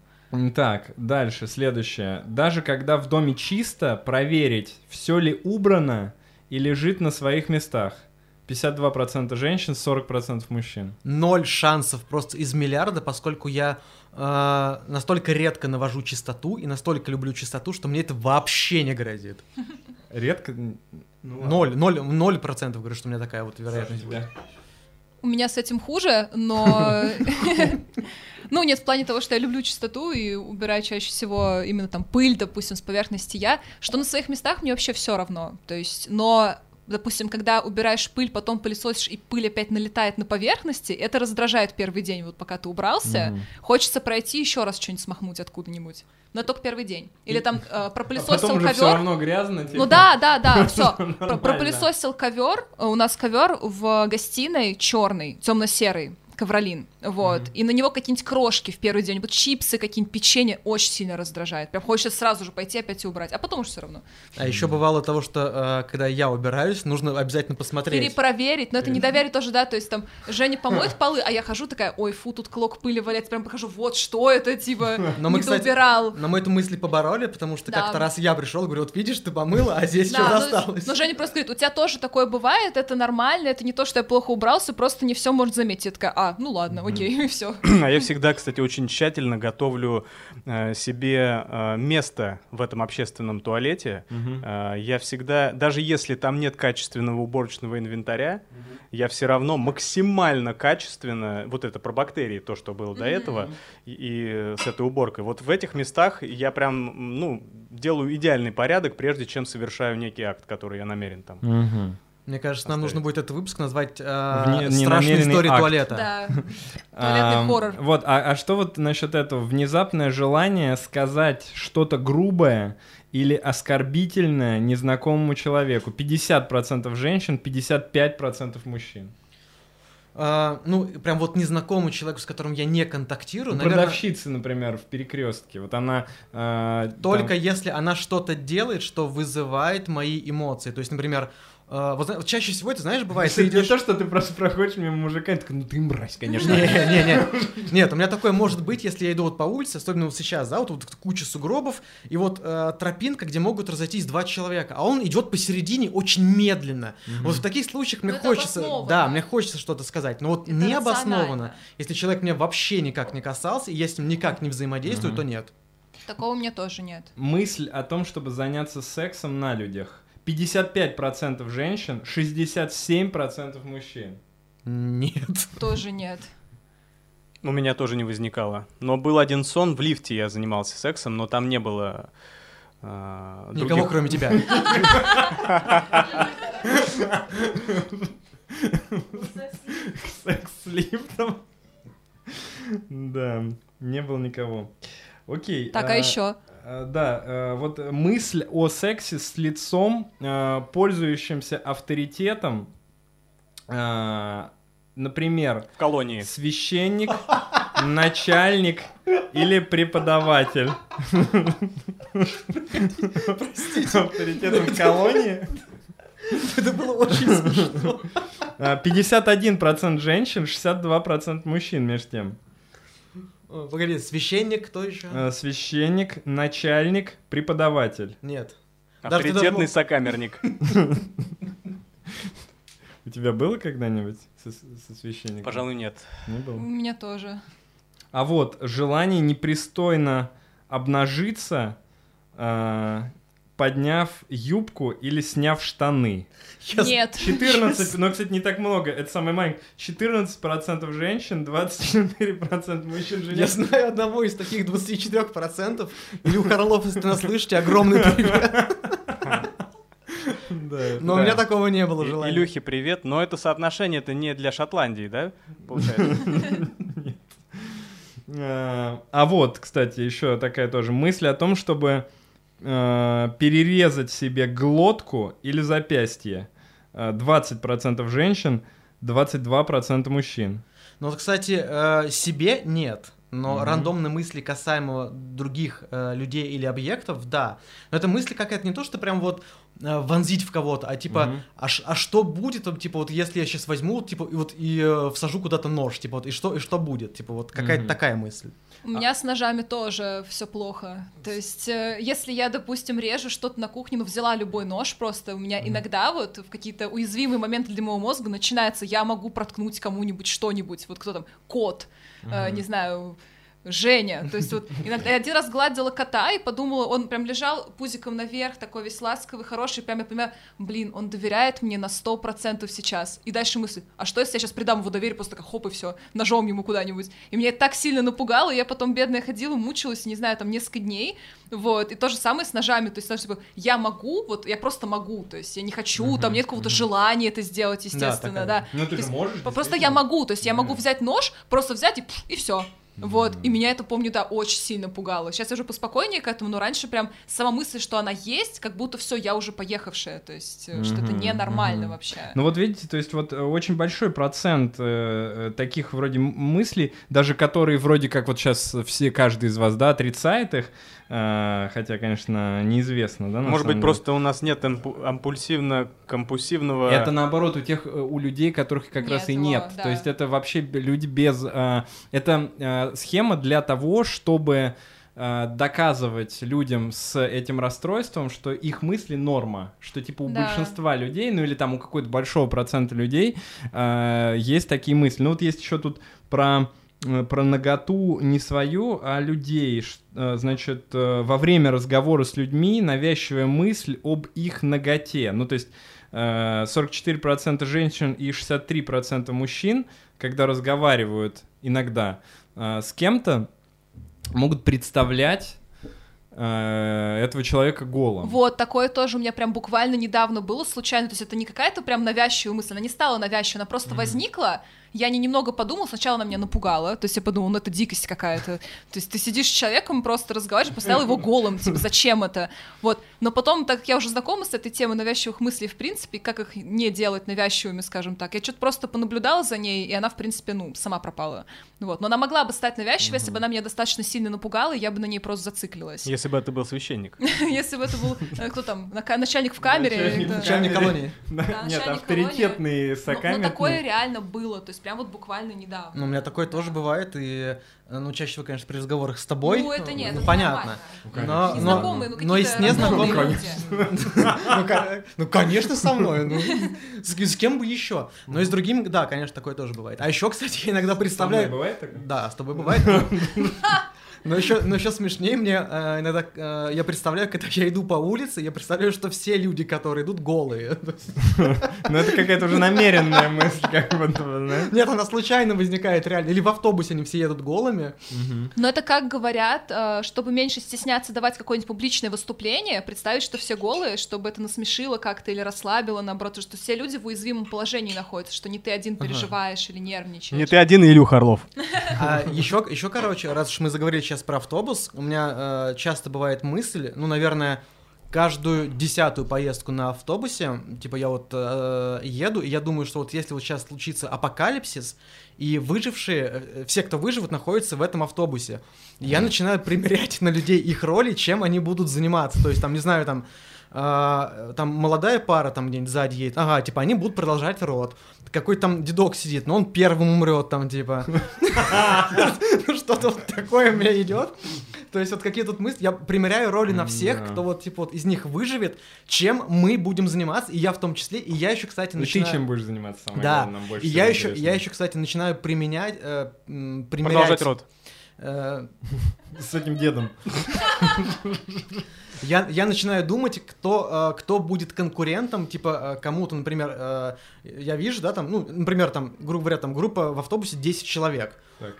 Так, дальше, следующее. Даже когда в доме чисто, проверить, все ли убрано и лежит на своих местах. 52% женщин, 40% мужчин. Ноль шансов просто из миллиарда, поскольку я э, настолько редко навожу чистоту и настолько люблю чистоту, что мне это вообще не грозит. Редко... ну. Ноль, ноль, ноль процентов говорю, что у меня такая вот вероятность. тебя? У меня с этим хуже, но... Ну, нет, в плане того, что я люблю чистоту и убираю чаще всего именно там пыль, допустим, с поверхности я, что на своих местах мне вообще все равно. То есть, но допустим, когда убираешь пыль, потом пылесосишь, и пыль опять налетает на поверхности, это раздражает первый день, вот пока ты убрался. Мгм. Хочется пройти еще раз что-нибудь смахнуть откуда-нибудь. Но только первый день. Или там э, А пропылесосил потом уже все ковер. равно грязно. типа. Ну да, да, да, все. Пропылесосил ковер. У нас ковер в гостиной черный, темно-серый ковролин, вот, и на него какие-нибудь крошки в первый день, вот чипсы, какие-нибудь печенье очень сильно раздражает, прям хочется сразу же пойти опять и убрать, а потом уж все равно. А еще бывало того, что э, когда я убираюсь, нужно обязательно посмотреть. Перепроверить, но это недоверие тоже, да, то есть там Женя помоет полы, а я хожу такая, ой, фу, тут клок пыли валяется, прям покажу, вот что это, типа, Но мы, кстати, доубирал. Но мы эту мысль побороли, потому что Да. как-то раз я пришел, говорю, вот видишь, ты помыла, а здесь Да, ну, осталось. но Женя просто говорит, у тебя тоже такое бывает, это нормально, это не то, что я плохо убрался, просто не все может заметить. Я такая, а, ну ладно, и все. А я всегда, кстати, очень тщательно готовлю э, себе э, место в этом общественном туалете. Э, я всегда, даже если там нет качественного уборочного инвентаря, я все равно максимально качественно, вот это про бактерии, то, что было до этого, и, и с этой уборкой. Вот в этих местах я прям, ну, делаю идеальный порядок, прежде чем совершаю некий акт, который я намерен там. Мне кажется, нам Оставить. нужно будет этот выпуск назвать э, Вне- «Страшные истории акт». туалета». Да. Туалетный хоррор. Вот, а, а что вот насчет этого? Внезапное желание сказать что-то грубое или оскорбительное незнакомому человеку. 50% женщин, 55% мужчин. А, ну, прям вот незнакомый человек, с которым я не контактирую, наверное, Продавщицы, например, в перекрестке. Вот она... а, только там- если она что-то делает, что вызывает мои эмоции. То есть, например, э, вот, чаще всего, ты знаешь, бывает, ты Не идешь... то, что ты просто проходишь мимо мужика и такой, ну ты мразь, конечно. Не, не, не. Нет, у меня такое может быть, если я иду вот по улице, особенно вот сейчас, да, вот, вот куча сугробов, и вот э, тропинка, где могут разойтись два человека, а он идет посередине очень медленно. Вот в таких случаях мне Ну, это хочется, да, мне хочется что-то сказать, но вот Это необоснованно. Если человек мне вообще никак не касался, и я с ним никак не взаимодействую, Мгм. то нет. Такого у меня тоже нет. Мысль о том, чтобы заняться сексом на людях. 55% женщин, 67% мужчин. Нет. Тоже нет. У меня тоже не возникало. Но был один сон, в лифте я занимался сексом, но там не было... а, Никого, других- кроме тебя. Секс с лифтом. Да, не было никого. Окей. Так, а еще? А, Да, э, вот мысль о сексе с лицом, э, пользующимся авторитетом, э, например, В колонии. священник, начальник или преподаватель. Авторитетом в колонии. Это было очень смешно. А, 51% женщин, 62% мужчин, между тем. О, Погоди, священник, кто еще? А, Священник, начальник, преподаватель. Нет. Авторитетный сокамерник. У тебя было когда-нибудь со, со священником? Пожалуй, нет. Не У было. меня тоже. А вот желание непристойно обнажиться, а, подняв юбку или сняв штаны. Я с- Нет. 14, но, кстати, не так много, это самое маленькое. 14% женщин, 24% мужчин Я женщин. знаю одного из таких 24%. Илюха Орлов, если ты нас слышите, огромный привет. Да, Но у да. меня такого не было желания. Илюхе привет, но это соотношение это не для Шотландии, да? Получается. А а вот, кстати, еще такая тоже мысль о том, чтобы э, перерезать себе глотку или запястье. Э, 20% женщин, 22% мужчин. Ну вот, кстати, э, себе нет. Но Мгм. рандомные мысли касаемо других э, людей или объектов, да. Но это мысли какая-то не то, что прям вот э, вонзить в кого-то, а типа, Мгм. а, а что будет, типа, вот если я сейчас возьму, типа, и вот и э, всажу куда-то нож, типа, вот, и что, и что будет? Типа, вот какая-то Мгм. такая мысль. У меня с ножами тоже все плохо. То есть, э, если я, допустим, режу что-то на кухне, ну, взяла любой нож просто, у меня иногда вот в какие-то уязвимые моменты для моего мозга начинается, я могу проткнуть кому-нибудь что-нибудь, вот кто там, кот, э, не знаю, Женя. То есть вот иногда я один раз гладила кота и подумала, он прям лежал пузиком наверх, такой весь ласковый, хороший, прям я понимаю, блин, он доверяет мне на сто процентов сейчас. И дальше мысль, а что если я сейчас придам его доверие, просто так хоп и все, ножом ему куда-нибудь. И меня это так сильно напугало, и я потом бедная ходила, мучилась, не знаю, там несколько дней, вот. И то же самое с ножами, то есть, знаешь, типа, я могу, вот я просто могу, то есть я не хочу, там нет какого-то желания это сделать, естественно, такая. да. Ну, ты же можешь. Просто я могу, то есть я могу взять нож, просто взять и, пф, и все. Вот, и меня это, помню, да, очень сильно пугало. Сейчас я уже поспокойнее к этому, но раньше прям сама мысль, что она есть, как будто все, я уже поехавшая, то есть, что это Мгм, ненормально мгм. вообще. Ну вот видите, то есть вот э, очень большой процент э, э, таких вроде мыслей, даже которые вроде как вот сейчас все, каждый из вас, да, отрицает их, хотя, конечно, неизвестно, да, Может быть, деле. просто у нас нет импульсивно-компульсивного... Это наоборот у тех, э, у людей, которых как раз и Нет нет. да. То есть это вообще люди без... э, это э, схема для того, чтобы э, доказывать людям с этим расстройством, что их мысли норма, что типа у Да. большинства людей, ну или там у какой-то большого процента людей э, есть такие мысли. Ну вот есть еще тут про э, про наготу не свою, а людей. Э, Значит, э, во время разговора с людьми навязчивая мысль об их наготе. Ну, то есть э, 44% женщин и 63% мужчин, когда разговаривают иногда э, с кем-то, могут представлять э, этого человека голым. Вот, такое тоже у меня прям буквально недавно было случайно, то есть это не какая-то прям навязчивая мысль, она не стала навязчивой, она просто возникла, я не немного подумала, сначала она меня напугала, то есть я подумала, ну это дикость какая-то, то есть ты сидишь с человеком, просто разговариваешь, поставил его голым, типа, зачем это, вот, но потом, так как я уже знакома с этой темой навязчивых мыслей, в принципе, как их не делать навязчивыми, скажем так, я что-то просто понаблюдала за ней, и она, в принципе, ну, сама пропала, вот, но она могла бы стать навязчивой, если бы она меня достаточно сильно напугала, и я бы на ней просто зациклилась. Если бы это был священник. Если бы это был, э, кто там, начальник в камере. Начальник колонии. Нет, авторитетный Ну, ну, сокамерный. такое реально было, то есть прям вот буквально недавно. Ну, у меня такое тоже бывает, и, э, ну, чаще всего, конечно, при разговорах с тобой. Ну, это нет, ну, это понятно. нормально. Но, но, ну, но и с незнакомыми... Ну, ну, конечно, со мной. ну, с, кем бы еще? Но и с другими, да, конечно, такое тоже бывает. А еще, кстати, я иногда представляю... бывает такое? Да, с тобой бывает. Но еще, но еще смешнее мне э, иногда э, я представляю, когда я иду по улице, я представляю, что все люди, которые идут, голые. Ну, это какая-то уже намеренная мысль, как бы? Нет, она случайно возникает реально. Или в автобусе они все едут голыми. Но это как говорят, э, чтобы меньше стесняться давать какое-нибудь публичное выступление, представить, что все голые, чтобы это насмешило как-то или расслабило, наоборот, что все люди в уязвимом положении находятся, что не ты один переживаешь или нервничаешь. Не ты один, Илюха Орлов. А еще, еще, короче, раз уж мы заговорили сейчас про автобус, у меня э, часто бывает мысль, ну, наверное, каждую десятую поездку на автобусе, типа я вот э, еду, и я думаю, что вот если вот сейчас случится апокалипсис, и выжившие, э, все, кто выживут, находятся в этом автобусе, я начинаю примерять на людей их роли, чем они будут заниматься, то есть там, не знаю, там, а, там молодая пара там где-нибудь сзади едет, ага, типа они будут продолжать род. Какой там дедок сидит, но он первым умрет там, типа. Ну, Что-то вот такое у меня идет. То есть вот какие тут мысли, я примеряю роли на всех, кто вот типа вот из них выживет, чем мы будем заниматься, и я в том числе, и я еще, кстати, И ты начинаю... чем будешь заниматься самое Да, главное, нам больше я еще, я еще, кстати, начинаю применять, э, примерять... Продолжать рот. С этим дедом. Я, я начинаю думать, кто, э, кто будет конкурентом, типа э, кому-то, например, э, я вижу, да, там, ну, например, там, грубо говоря, там группа в автобусе 10 человек. Так.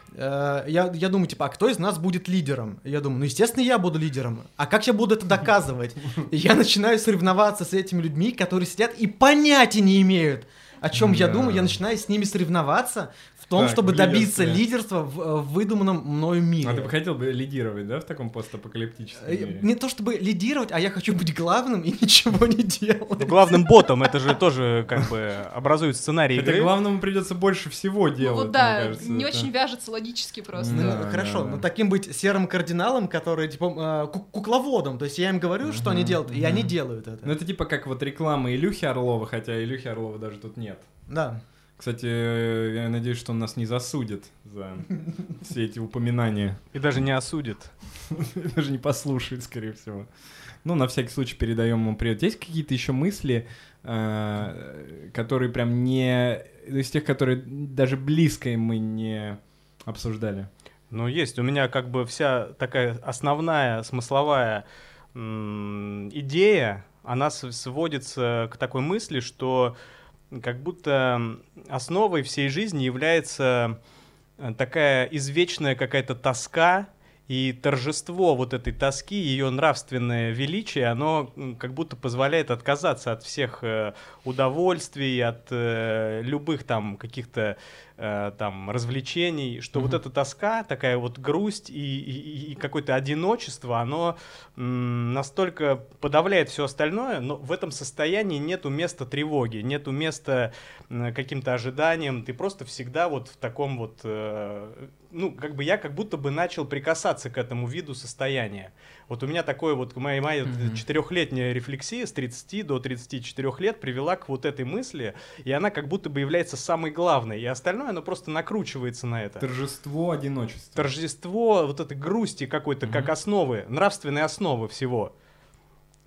Я, я думаю, типа, а кто из нас будет лидером? Я думаю, ну, естественно, я буду лидером. А как я буду это доказывать? Я начинаю соревноваться с этими людьми, которые сидят и понятия не имеют, о чем я думаю. Я начинаю с ними соревноваться в том, Так, чтобы добиться лидерства в, э, в выдуманном мною мире. А ты бы хотел бы лидировать, да, в таком постапокалиптическом Э, мире? Не то чтобы лидировать, а я хочу быть главным и ничего не делать. Главным ботом это же тоже как бы образует сценарий игры. главному придется больше всего Ну делать, вот мне да, кажется, не это. очень вяжется логически просто. Ну, Да, хорошо, да, но таким быть серым кардиналом, который, типа, э, ку- кукловодом. То есть я им говорю, что они делают, и они делают это. Ну это типа как вот реклама Илюхи Орлова, хотя Илюхи Орлова даже тут нет. Да. Кстати, э, я надеюсь, что он нас не засудит за все эти упоминания. И даже не осудит. Даже не послушает, скорее всего. Ну, на всякий случай передаем ему привет. Есть какие-то еще мысли, э, которые прям не... Из тех, которые даже близко мы не обсуждали? Ну, есть. У меня как бы вся такая основная смысловая идея, она сводится к такой мысли, что как будто основой всей жизни является э, такая извечная какая-то тоска и торжество вот этой тоски, ее нравственное величие, оно как будто позволяет отказаться от всех э, удовольствий, от э, любых там каких-то э, там развлечений, что вот Мгм. эта тоска, такая вот грусть и, и- и какое-то одиночество, оно м, настолько подавляет все остальное, но в этом состоянии нету места тревоги, нету места каким-то ожиданиям, ты просто всегда вот в таком вот, э, ну, как бы я как будто бы начал прикасаться к этому виду состояния. Вот у меня такое вот, моя, моя Мгм. четырехлетняя рефлексия с 30 до 34 лет привела к вот этой мысли, и она как будто бы является самой главной, и остальное, оно просто накручивается на это. Торжество одиночества. Торжество вот этой грусти какой-то, как Мгм. основы, нравственной основы всего.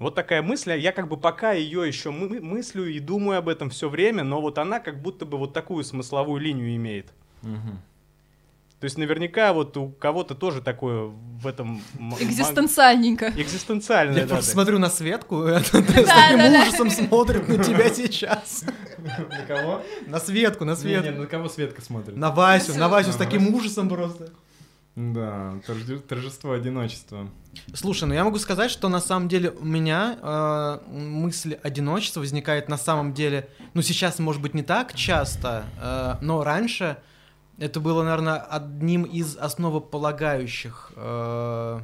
Вот такая мысль, я как бы пока ее еще мы- мыслю и думаю об этом все время, но вот она как будто бы вот такую смысловую линию имеет. Мгм. То есть наверняка вот у кого-то тоже такое в этом... Экзистенциальненько. Экзистенциальное, Я да, просто да. смотрю на Светку, с таким ужасом смотрит на тебя сейчас. На кого? На Светку, на Не, не, Светку. на кого Светка смотрит? На Васю, на Васю с таким ужасом просто. Да, торжество одиночества. Слушай, ну я могу сказать, что на самом деле у меня э, мысль одиночества возникает на самом деле, ну сейчас может быть не так часто, э, но раньше это было, наверное, одним из основополагающих, э,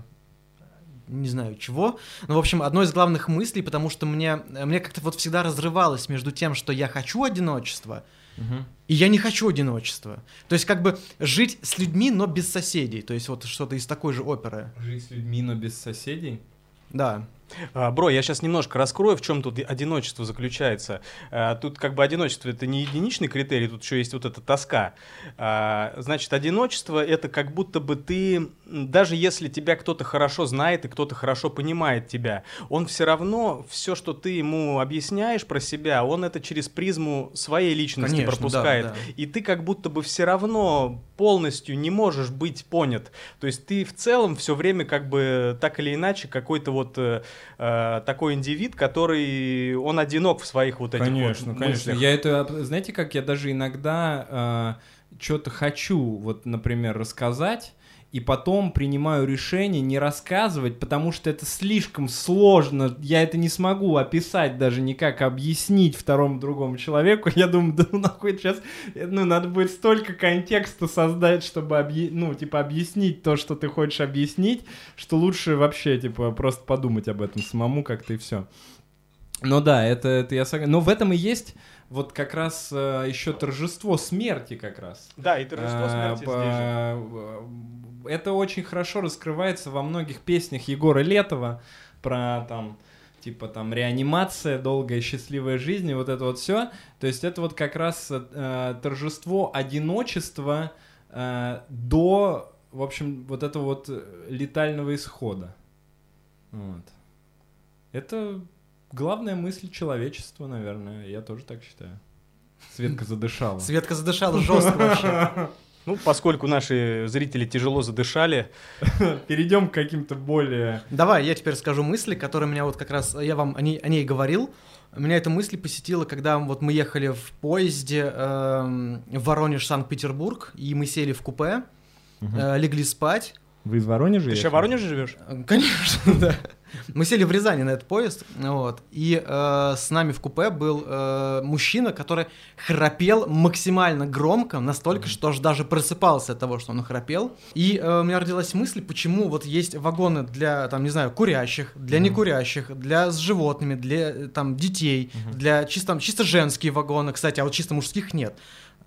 не знаю чего, но в общем одной из главных мыслей, потому что мне мне как-то вот всегда разрывалось между тем, что я хочу одиночества и я не хочу одиночества. То есть как бы жить с людьми, но без соседей. То есть вот что-то из такой же оперы. Жить с людьми, но без соседей? Да. А, Бро, я сейчас немножко раскрою, в чем тут одиночество заключается. А, Тут как бы одиночество это не единичный критерий, тут еще есть вот эта тоска. А, Значит, одиночество это как будто бы ты, даже если тебя кто-то хорошо знает и кто-то хорошо понимает тебя, он все равно все, что ты ему объясняешь про себя, он это через призму своей личности Конечно, да, пропускает. да. И ты как будто бы все равно полностью не можешь быть понят. То есть ты в целом все время как бы так или иначе какой-то вот э, э, такой индивид, который он одинок в своих вот этих Конечно, вот конечно. мыслях. Я это, знаете, как я даже иногда что-то хочу, вот, например, рассказать, и потом принимаю решение не рассказывать, потому что это слишком сложно. Я это не смогу описать, даже никак объяснить второму другому человеку. Я думаю, да ну нахуй сейчас, ну надо будет столько контекста создать, чтобы объ... ну типа объяснить то, что ты хочешь объяснить, что лучше вообще типа просто подумать об этом самому как-то и все. Ну да, это, это я согласен. Но в этом и есть вот как раз э, еще торжество смерти как раз. Да, и торжество А, смерти по- здесь же. э, Это очень хорошо раскрывается во многих песнях Егора Летова про там типа там реанимация, долгая счастливая жизнь и вот это вот все. То есть это вот как раз э, торжество одиночества э, до, в общем, вот этого вот э, летального исхода. Вот. Это главная мысль человечества, наверное. Я тоже так считаю. Светка задышала. Светка задышала жестко вообще. Ну, поскольку наши зрители тяжело задышали, Перейдем к каким-то более... Давай, я теперь скажу мысли, которые меня вот как раз, я вам о ней, о ней говорил. Меня эта мысль посетила, когда вот мы ехали в поезде эм, в Воронеж-Санкт-Петербург, и мы сели в купе, э, легли спать. Вы из Воронежа? ты еще в Воронеже живешь? Э, Конечно, да. Мы сели в Рязани на этот поезд, вот, и э, с нами в купе был э, мужчина, который храпел максимально громко, настолько, что аж даже просыпался от того, что он храпел. И э, у меня родилась мысль, почему вот есть вагоны для, там, не знаю, курящих, для Мгм. некурящих, для с животными, для э, там детей, Мгм. для чисто, там, чисто женские вагоны, кстати, а вот чисто мужских нет.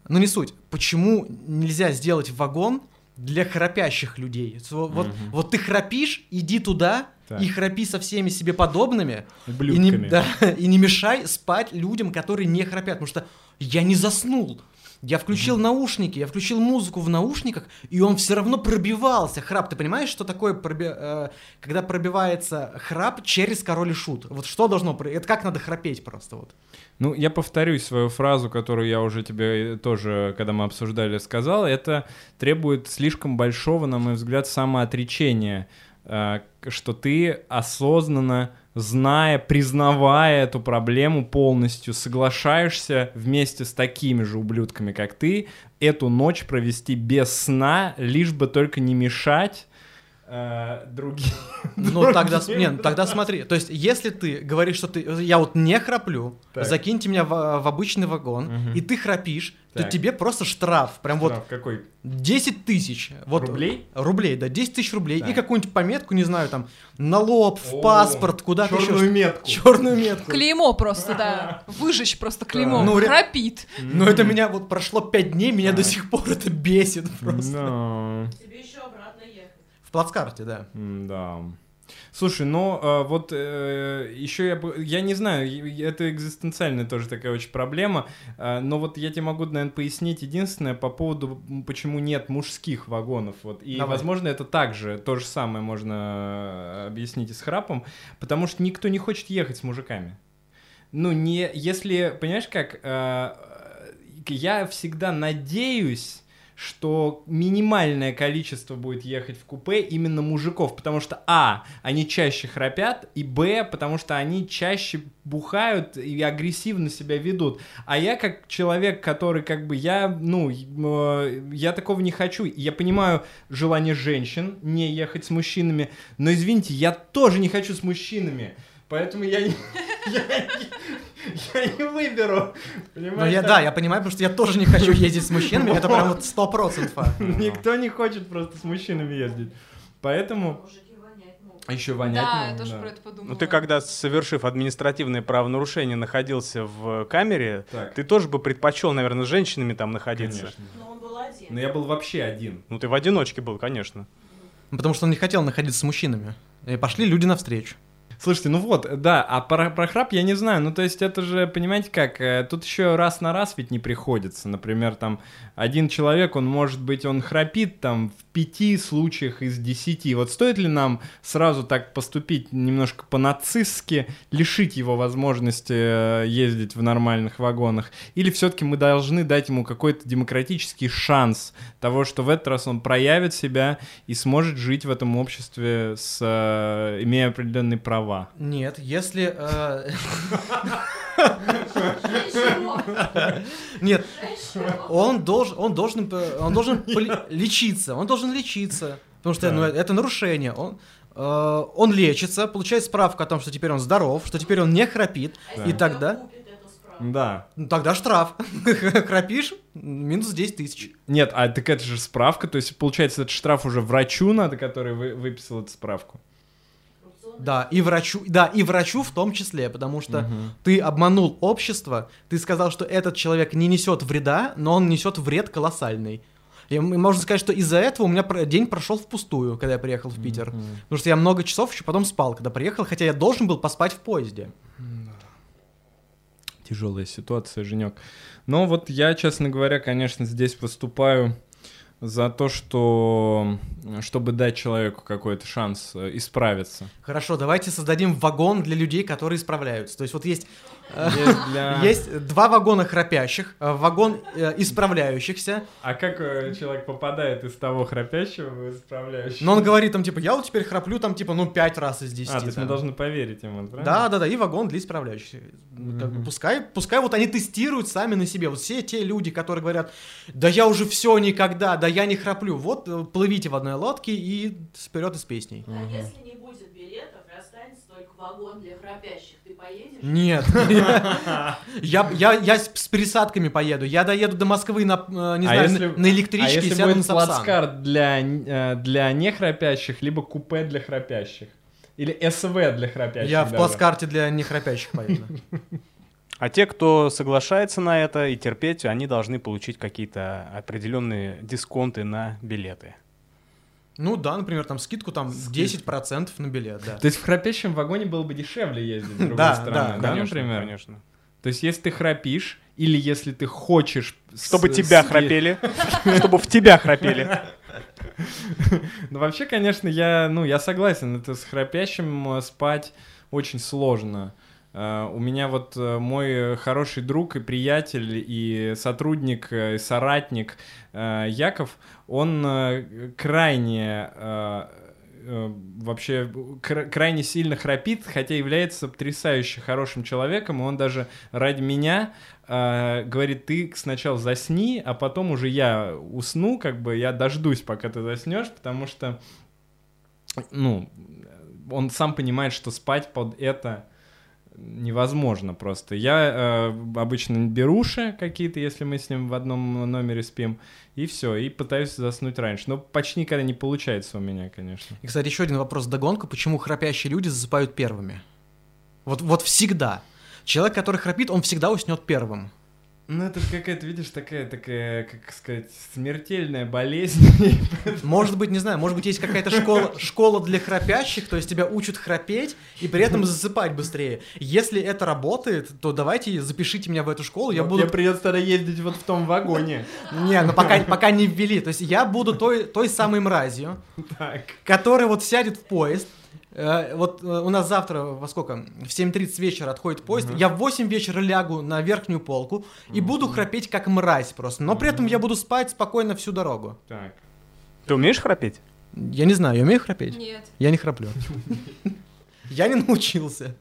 Но не суть. Почему нельзя сделать вагон для храпящих людей? Вот, Мгм. вот ты храпишь, иди туда Так. и храпи со всеми себе подобными. И не, да, и не мешай спать людям, которые не храпят. Потому что я не заснул. Я включил наушники, я включил музыку в наушниках, и он все равно пробивался. Храп, ты понимаешь, что такое, проби- э, когда пробивается храп через король и шут? Вот что должно... Это как надо храпеть просто вот. Ну, я повторюсь свою фразу, которую я уже тебе тоже, когда мы обсуждали, сказал. Это требует слишком большого, на мой взгляд, самоотречения, э, что ты осознанно, зная, признавая эту проблему полностью, соглашаешься вместе с такими же ублюдками, как ты, эту ночь провести без сна, лишь бы только не мешать э, другим. Ну, тогда, не, ну, тогда смотри. То есть, если ты говоришь, что ты... Я вот не храплю, Так. закиньте меня в, в обычный вагон, Мгм. и ты храпишь, то Так. тебе просто штраф. Прям вот Штраф какой? 10 тысяч. Вот, Рублей? Рублей, да, 10 тысяч рублей. Так. И какую-нибудь пометку, не знаю, там, на лоб, в О, паспорт, куда-то еще. Черную метку. Черную метку. Клеймо просто, да. Выжечь просто клеймо. Ну, Храпит. Но это меня вот прошло 5 дней, меня до сих пор это бесит просто. Да. Тебе еще плацкарте, да. Да. Слушай, ну э, вот еще я бы, я не знаю, это экзистенциальная тоже такая очень проблема, э, но вот я тебе могу, наверное, пояснить единственное по поводу, почему нет мужских вагонов, вот, и, Давай. возможно, это также, то же самое можно э, объяснить и с храпом, потому что никто не хочет ехать с мужиками. Ну, не, если, понимаешь, как, э, э, я всегда надеюсь, что минимальное количество будет ехать в купе именно мужиков, потому что а, они чаще храпят, и б, потому что они чаще бухают и агрессивно себя ведут. А я как человек, который как бы я, ну, э, я такого не хочу. Я понимаю желание женщин не ехать с мужчинами, но извините, я тоже не хочу с мужчинами. Поэтому я не, я, не- я не выберу. Ну, Понимаешь, я, да, я понимаю, потому что я тоже не хочу ездить с мужчинами, это прям вот сто процентов. Никто не хочет просто с мужчинами ездить. Поэтому... А еще вонять Да, я могут, тоже да. про это подумала. Ну ты когда, совершив административное правонарушение, находился в камере, Так. ты тоже бы предпочел, наверное, с женщинами там находиться. Конечно. Но он был один. Но я был вообще один. Ну ты в одиночке был, конечно. Ну, Потому что он не хотел находиться с мужчинами. И пошли люди навстречу. Слушайте, ну вот, да, а про, про храп я не знаю. Ну, то есть это же, понимаете как, э, тут еще раз на раз ведь не приходится. Например, там, один человек, он может быть, он храпит там в пяти случаях из десяти. Вот стоит ли нам сразу так поступить немножко по-нацистски, лишить его возможности э, ездить в нормальных вагонах? Или все-таки мы должны дать ему какой-то демократический шанс того, что в этот раз он проявит себя и сможет жить в этом обществе, с, э, имея определенные права? Нет, если... э, Нет, он должен, он должен, он должен лечиться, он должен лечиться, потому что ну, это нарушение. Он, э, он лечится, получает справку о том, что теперь он здоров, что теперь он не храпит, и тогда, Да. ну, тогда штраф. Храпишь, минус 10 тысяч. Нет, а так это же справка, то есть, получается, этот штраф уже врачу надо, который вы- выписал эту справку. Да, и врачу, да, и врачу в том числе, потому что ты обманул общество, ты сказал, что этот человек не несет вреда, но он несет вред колоссальный. И можно сказать, что из-за этого у меня день прошел впустую, когда я приехал в Питер. Потому что я много часов еще потом спал, когда приехал, хотя я должен был поспать в поезде. Тяжелая ситуация, Женек. Но вот я, честно говоря, конечно, здесь выступаю за то, что чтобы дать человеку какой-то шанс э, исправиться. Хорошо, давайте создадим вагон для людей, которые исправляются. То есть вот есть, Есть для- есть два вагона храпящих, э, вагон э, исправляющихся. А как э, человек попадает из того храпящего в исправляющего? Но он говорит там типа, я вот теперь храплю там типа, ну, пять раз из десяти. А, то есть мы должны поверить ему, правильно? Да, да, да, и вагон для исправляющихся. Как бы пускай, пускай вот они тестируют сами на себе. Вот все те люди, которые говорят, да я уже все никогда, да я не храплю. Вот плывите в одной лодке и вперед из песней. А если не будет билетов и останется только вагон для храпящих, поедешь? Нет. Я, я, я с пересадками поеду. Я доеду до Москвы на, э, не А знаю, на, на электричке а и если сяду на будет Сапсан. плацкарт для, э, для нехрапящих, либо купе для храпящих? Или СВ для храпящих Я в плацкарте для нехрапящих поеду. А те, кто соглашается на это и терпеть, они должны получить какие-то определенные дисконты на билеты. Ну да, например, там скидку там 10% на билет, да. То есть в храпящем вагоне было бы дешевле ездить, с другой Да, стороны, да, например? конечно. То есть если ты храпишь, или если ты хочешь... с- Чтобы тебя с- храпели, чтобы в тебя храпели. Ну, вообще, конечно, я, ну, я согласен, это с храпящим э, спать очень сложно. Э, У меня вот э, мой хороший друг и приятель, и сотрудник, э, и соратник э, Яков, он э, крайне э, э, вообще кра- крайне сильно храпит, хотя является потрясающе хорошим человеком, и он даже ради меня э, говорит, ты сначала засни, а потом уже я усну, как бы я дождусь, пока ты заснешь, потому что, ну, он сам понимает, что спать под это невозможно просто. Я э, обычно беруши какие-то, если мы с ним в одном номере спим, и все, и пытаюсь заснуть раньше. Но почти никогда не получается у меня, конечно. И, кстати, еще один вопрос догонку. Почему храпящие люди засыпают первыми? Вот, вот всегда. Человек, который храпит, он всегда уснет первым. Ну, это какая-то, видишь, такая, такая, как сказать, смертельная болезнь. Может быть, не знаю, может быть, есть какая-то школа, школа для храпящих, то есть тебя учат храпеть и при этом засыпать быстрее. Если это работает, то давайте запишите меня в эту школу, я буду... Мне придется тогда ездить вот в том вагоне. Не, ну пока, пока не ввели. То есть я буду той, той самой мразью, Так. которая вот сядет в поезд, Вот э, у нас завтра во сколько? В 7.30 вечера отходит поезд. Я в 8 вечера лягу на верхнюю полку и буду храпеть как мразь просто. Но при этом я буду спать спокойно всю дорогу. Так. Ты умеешь храпеть? Я не знаю, я умею храпеть? Нет. Я не храплю. Я не научился.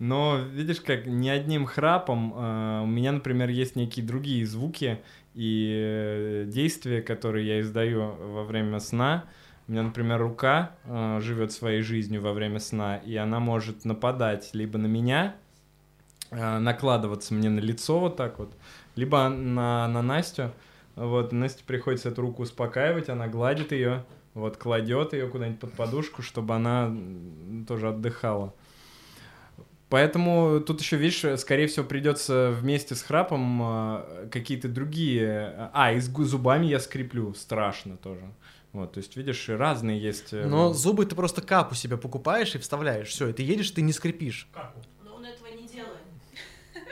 Но видишь, как ни одним храпом э, у меня, например, есть некие другие звуки и э, действия, которые я издаю во время сна. У меня, например, рука э, живет своей жизнью во время сна, и она может нападать либо на меня, э, накладываться мне на лицо вот так вот, либо на, на Настю. Вот, Насте приходится эту руку успокаивать, она гладит ее, вот, кладет ее куда-нибудь под подушку, чтобы она тоже отдыхала. Поэтому тут еще, видишь, скорее всего, придется вместе с храпом э, какие-то другие... А, и с зубами я скреплю, страшно тоже. Вот, то есть, видишь, разные есть... э, Но зубы ты просто капу себе покупаешь и вставляешь. Все, и ты едешь, ты не скрипишь. Но он этого не делает.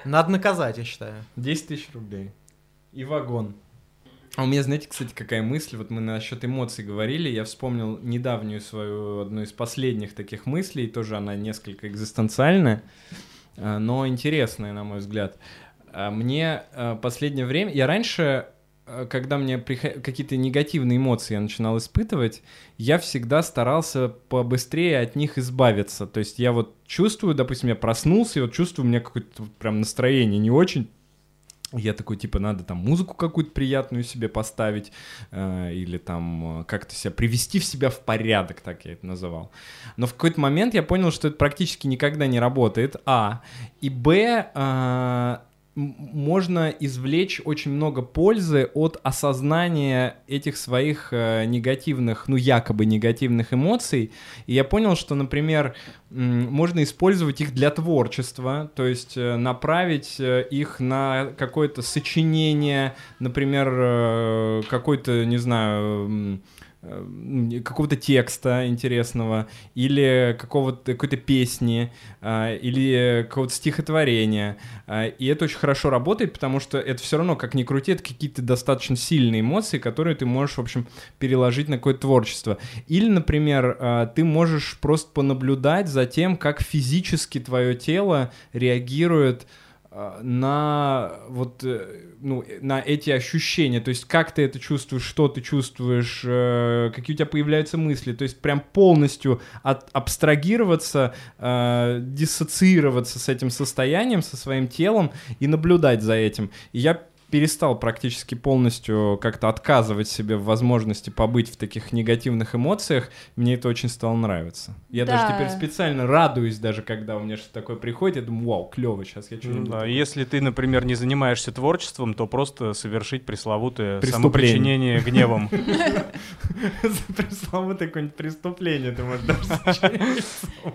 Надо наказать, я считаю. 10 тысяч рублей. И вагон. А у меня, знаете, кстати, какая мысль? Вот мы насчет эмоций говорили, я вспомнил недавнюю свою, одну из последних таких мыслей, тоже она несколько экзистенциальная, а, но интересная, на мой взгляд. А, Мне а, последнее время... Я раньше, когда мне прихо- какие-то негативные эмоции я начинал испытывать, я всегда старался побыстрее от них избавиться. То есть я вот чувствую, допустим, я проснулся, и вот чувствую, у меня какое-то прям настроение не очень, я такой, типа, надо там музыку какую-то приятную себе поставить, э, или там э, как-то себя привести в себя в порядок, так я это называл. Но в какой-то момент я понял, что это практически никогда не работает, а. И б, э, можно извлечь очень много пользы от осознания этих своих э, негативных, ну, якобы негативных эмоций. И я понял, что, например, можно использовать их для творчества, то есть э, направить э, их на какое-то сочинение, например, какой-то, не знаю, какого-то текста интересного, или какого-то какой-то песни, а, или какого-то стихотворения. А, И это очень хорошо работает, потому что это все равно, как ни крути, это какие-то достаточно сильные эмоции, которые ты можешь, в общем, переложить на какое-то творчество. Или, например, ты можешь просто понаблюдать за тем, как физически твое тело реагирует а, на вот э, ну на эти ощущения, то есть как ты это чувствуешь, что ты чувствуешь, э, какие у тебя появляются мысли, то есть прям полностью от, абстрагироваться, э, диссоциироваться с этим состоянием, со своим телом и наблюдать за этим. И я перестал практически полностью как-то отказывать себе в возможности побыть в таких негативных эмоциях, мне это очень стало нравиться. Я даже Да. теперь специально радуюсь, даже когда у меня что-то такое приходит, я думаю, вау, клево, сейчас я что-нибудь... да, если ты, например, не занимаешься творчеством, то просто совершить пресловутое самопричинение гневом. Пресловутое какое-нибудь преступление ты можешь даже.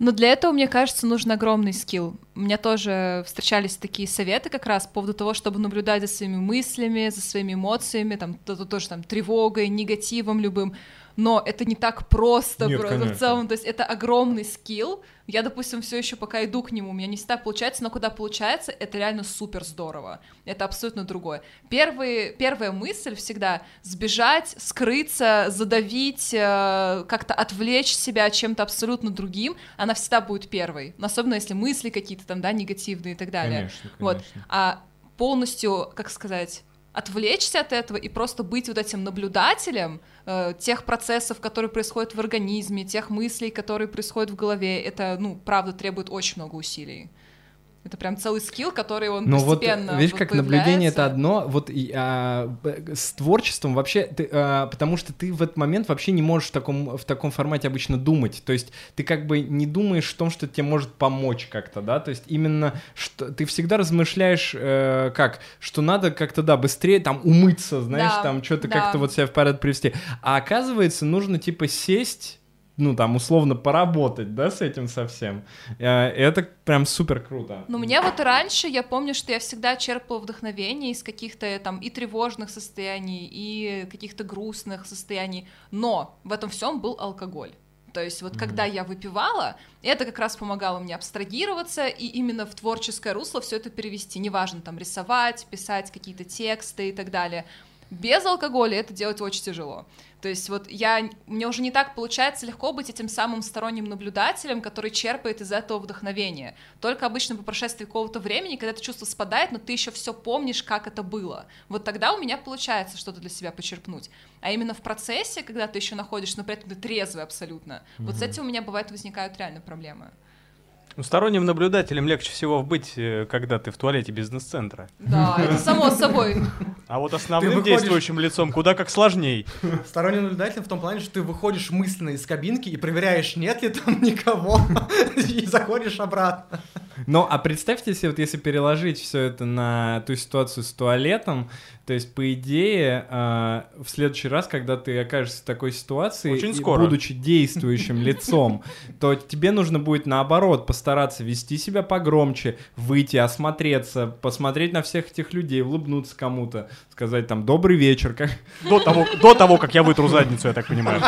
Но для этого, мне кажется, нужен огромный скилл. У меня тоже встречались такие советы как раз по поводу того, чтобы наблюдать за своими мыслями, за своими эмоциями, там, то- то- тоже там тревогой, негативом любым. Но это не так просто Нет, просто в конечно. целом. То есть это огромный скилл. Я, допустим, все еще пока иду к нему, у меня не всегда получается, но когда получается, это реально супер здорово. Это абсолютно другое. Первый, первая мысль всегда сбежать, скрыться, задавить, э, как-то отвлечь себя чем-то абсолютно другим, она всегда будет первой. Но Особенно если мысли какие-то там, да, негативные и так далее. Конечно, Вот. конечно. А полностью, как сказать, отвлечься от этого и просто быть вот этим наблюдателем э, тех процессов, которые происходят в организме, тех мыслей, которые происходят в голове, это, ну, правда, требует очень много усилий. Это прям целый скилл, который он Ну вот, постепенно видишь, вот как наблюдение это появляется. одно, вот и, а, б- с творчеством вообще, ты, а, потому что ты в этот момент вообще не можешь в таком, в таком формате обычно думать, то есть ты как бы не думаешь о том, что тебе может помочь как-то, да, то есть именно, что ты всегда размышляешь э, как, что надо как-то, да, быстрее там умыться, знаешь, Да, там что-то да. как-то вот себя в порядок привести, а оказывается нужно типа сесть ну, там, условно, поработать, да, с этим совсем. Э, Это прям супер круто. Но у меня вот раньше, я помню, что я всегда черпала вдохновение из каких-то там и тревожных состояний, и каких-то грустных состояний, но в этом всем был алкоголь. То есть вот когда я выпивала, это как раз помогало мне абстрагироваться и именно в творческое русло все это перевести. Неважно, там рисовать, писать какие-то тексты и так далее. Без алкоголя это делать очень тяжело. То есть вот я, мне уже не так получается легко быть этим самым сторонним наблюдателем, который черпает из этого вдохновение. Только обычно по прошествии какого-то времени, когда это чувство спадает, но ты еще все помнишь, как это было. Вот тогда у меня получается что-то для себя почерпнуть. А именно в процессе, когда ты еще находишься, но при этом ты трезвый абсолютно, mm-hmm. вот с этим у меня бывает возникают реально проблемы. Ну, сторонним наблюдателем легче всего быть, э, когда ты в туалете бизнес-центра. Да, это само собой. А вот основным выходишь... действующим лицом куда как сложней. Сторонним наблюдателем в том плане, что ты выходишь мысленно из кабинки и проверяешь, нет ли там никого, и заходишь обратно. Ну, а представьте себе, вот если переложить все это на ту ситуацию с туалетом, то есть, по идее, э, в следующий раз, когда ты окажешься в такой ситуации, Очень скоро. будучи действующим лицом, то тебе нужно будет наоборот постараться вести себя погромче, выйти, осмотреться, посмотреть на всех этих людей, улыбнуться кому-то, сказать там «добрый вечер». Как... До, того, до того, как я вытру задницу, я так понимаю.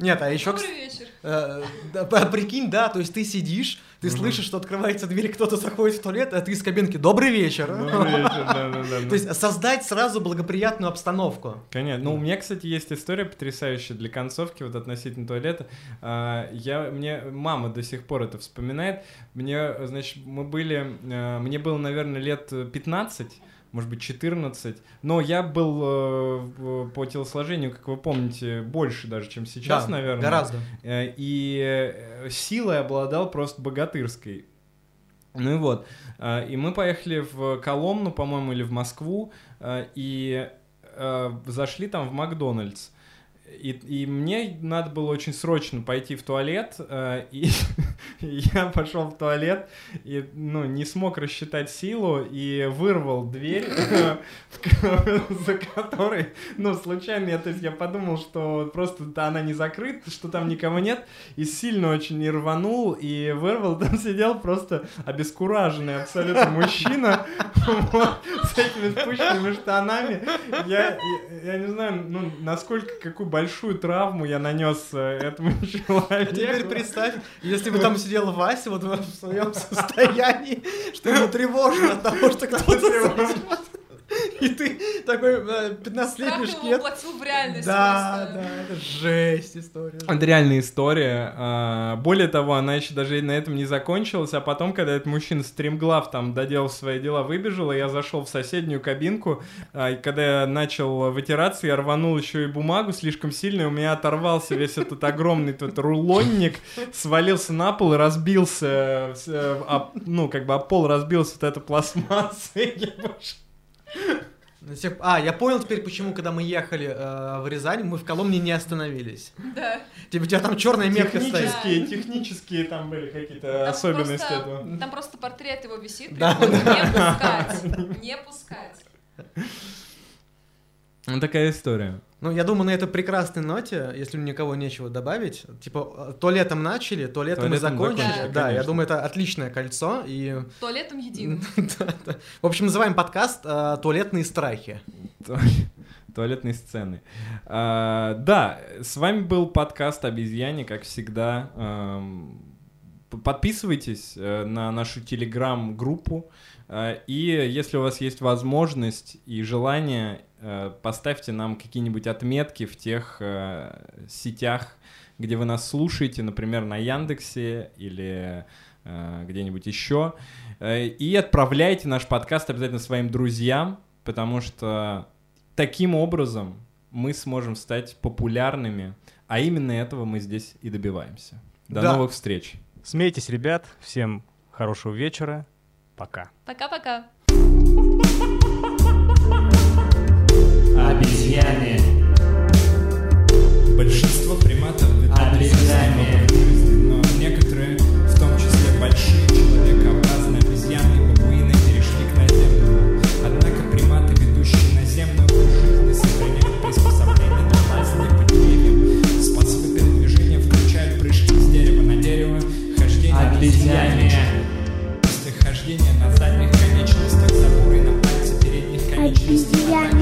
Нет, а еще... Добрый вечер. Э, да, прикинь, да, то есть ты сидишь, ты слышишь, что открывается дверь, кто-то заходит в туалет, а ты из кабинки «Добрый вечер!» Добрый вечер, да-да-да. То есть создать сразу благоприятную обстановку. Конечно. Ну, у меня, кстати, есть история потрясающая для концовки, вот относительно туалета. А, я, мне мама до сих пор это вспоминает. Мне, значит, мы были, э, мне было, наверное, лет 15, может быть, 14. Но я был э, по телосложению, как вы помните, больше даже, чем сейчас, да, наверное. Гораздо. Э, и э, силой обладал просто богатырской. Ну и вот. Э, и мы поехали в Коломну, по-моему, или в Москву, и зашли там в Макдональдс. И, и мне надо было очень срочно пойти в туалет, э, и я пошел в туалет и ну, не смог рассчитать силу и вырвал дверь, за которой, ну, случайно, я, то есть я подумал, что просто она не закрыта, что там никого нет, и сильно очень не рванул, и вырвал, там сидел просто обескураженный абсолютно мужчина с этими спущенными штанами. Я, я не знаю, ну, насколько, какую большую травму я нанес э, этому человеку. Теперь представь, если бы там сидел Вася вот в своем состоянии, что ему тревожно от того, что кто-то и ты такой 15-летний Страх его шкет. воплотил в реальность Да, просто. да, это жесть история. Это реальная история. А, Более того, она еще даже на этом не закончилась, а потом, когда этот мужчина стримглав там доделал свои дела, выбежал, и я зашел в соседнюю кабинку, а, и когда я начал вытираться, я рванул еще и бумагу слишком сильно, и у меня оторвался весь этот огромный тот рулонник, свалился на пол и разбился, э, об- ну, как бы об пол разбился вот эта пластмасса, и я больше А, я понял теперь, почему, когда мы ехали э, в Рязань, мы в Коломне не остановились. Да. Типа, у тебя там черная метка стоит. Технические, технические там были какие-то Там особенности просто- этого. Там просто портрет его висит, Да. вот не пускать, не пускать. Ну, такая история. Ну, я думаю, на этой прекрасной ноте, если никого нечего добавить, типа, э, туалетом начали, туалетом и Туалетом закончили. закончили, да, я думаю, это отличное кольцо. И, Туалетом единым. Да, да. В общем, называем подкаст э, «Туалетные страхи». Ту- Туалетные сцены. А, да, с вами был подкаст «Обезьяне», как всегда. П- Подписывайтесь э, на нашу телеграм-группу. э, И если у вас есть возможность и желание, э, поставьте нам какие-нибудь отметки в тех э, сетях, где вы нас слушаете, например, на Яндексе или э, где-нибудь еще. Э, И отправляйте наш подкаст обязательно своим друзьям, потому что таким образом мы сможем стать популярными, а именно этого мы здесь и добиваемся. До Да. новых встреч. Смейтесь, ребят. Всем хорошего вечера. Пока. Пока-пока. Обезьяне. Большинство приматов Обезьяне. но некоторые, в том числе большие человекообразные обезьяны и бабуины, перешли к наземному. Однако приматы, ведущие наземную жизнь, сохраняют приспособление для лазания по деревьям. Способы передвижения включают прыжки с дерева на дерево, хождение обезьяне. Хождение на задних конечностях заборы на пальце передних конечностей.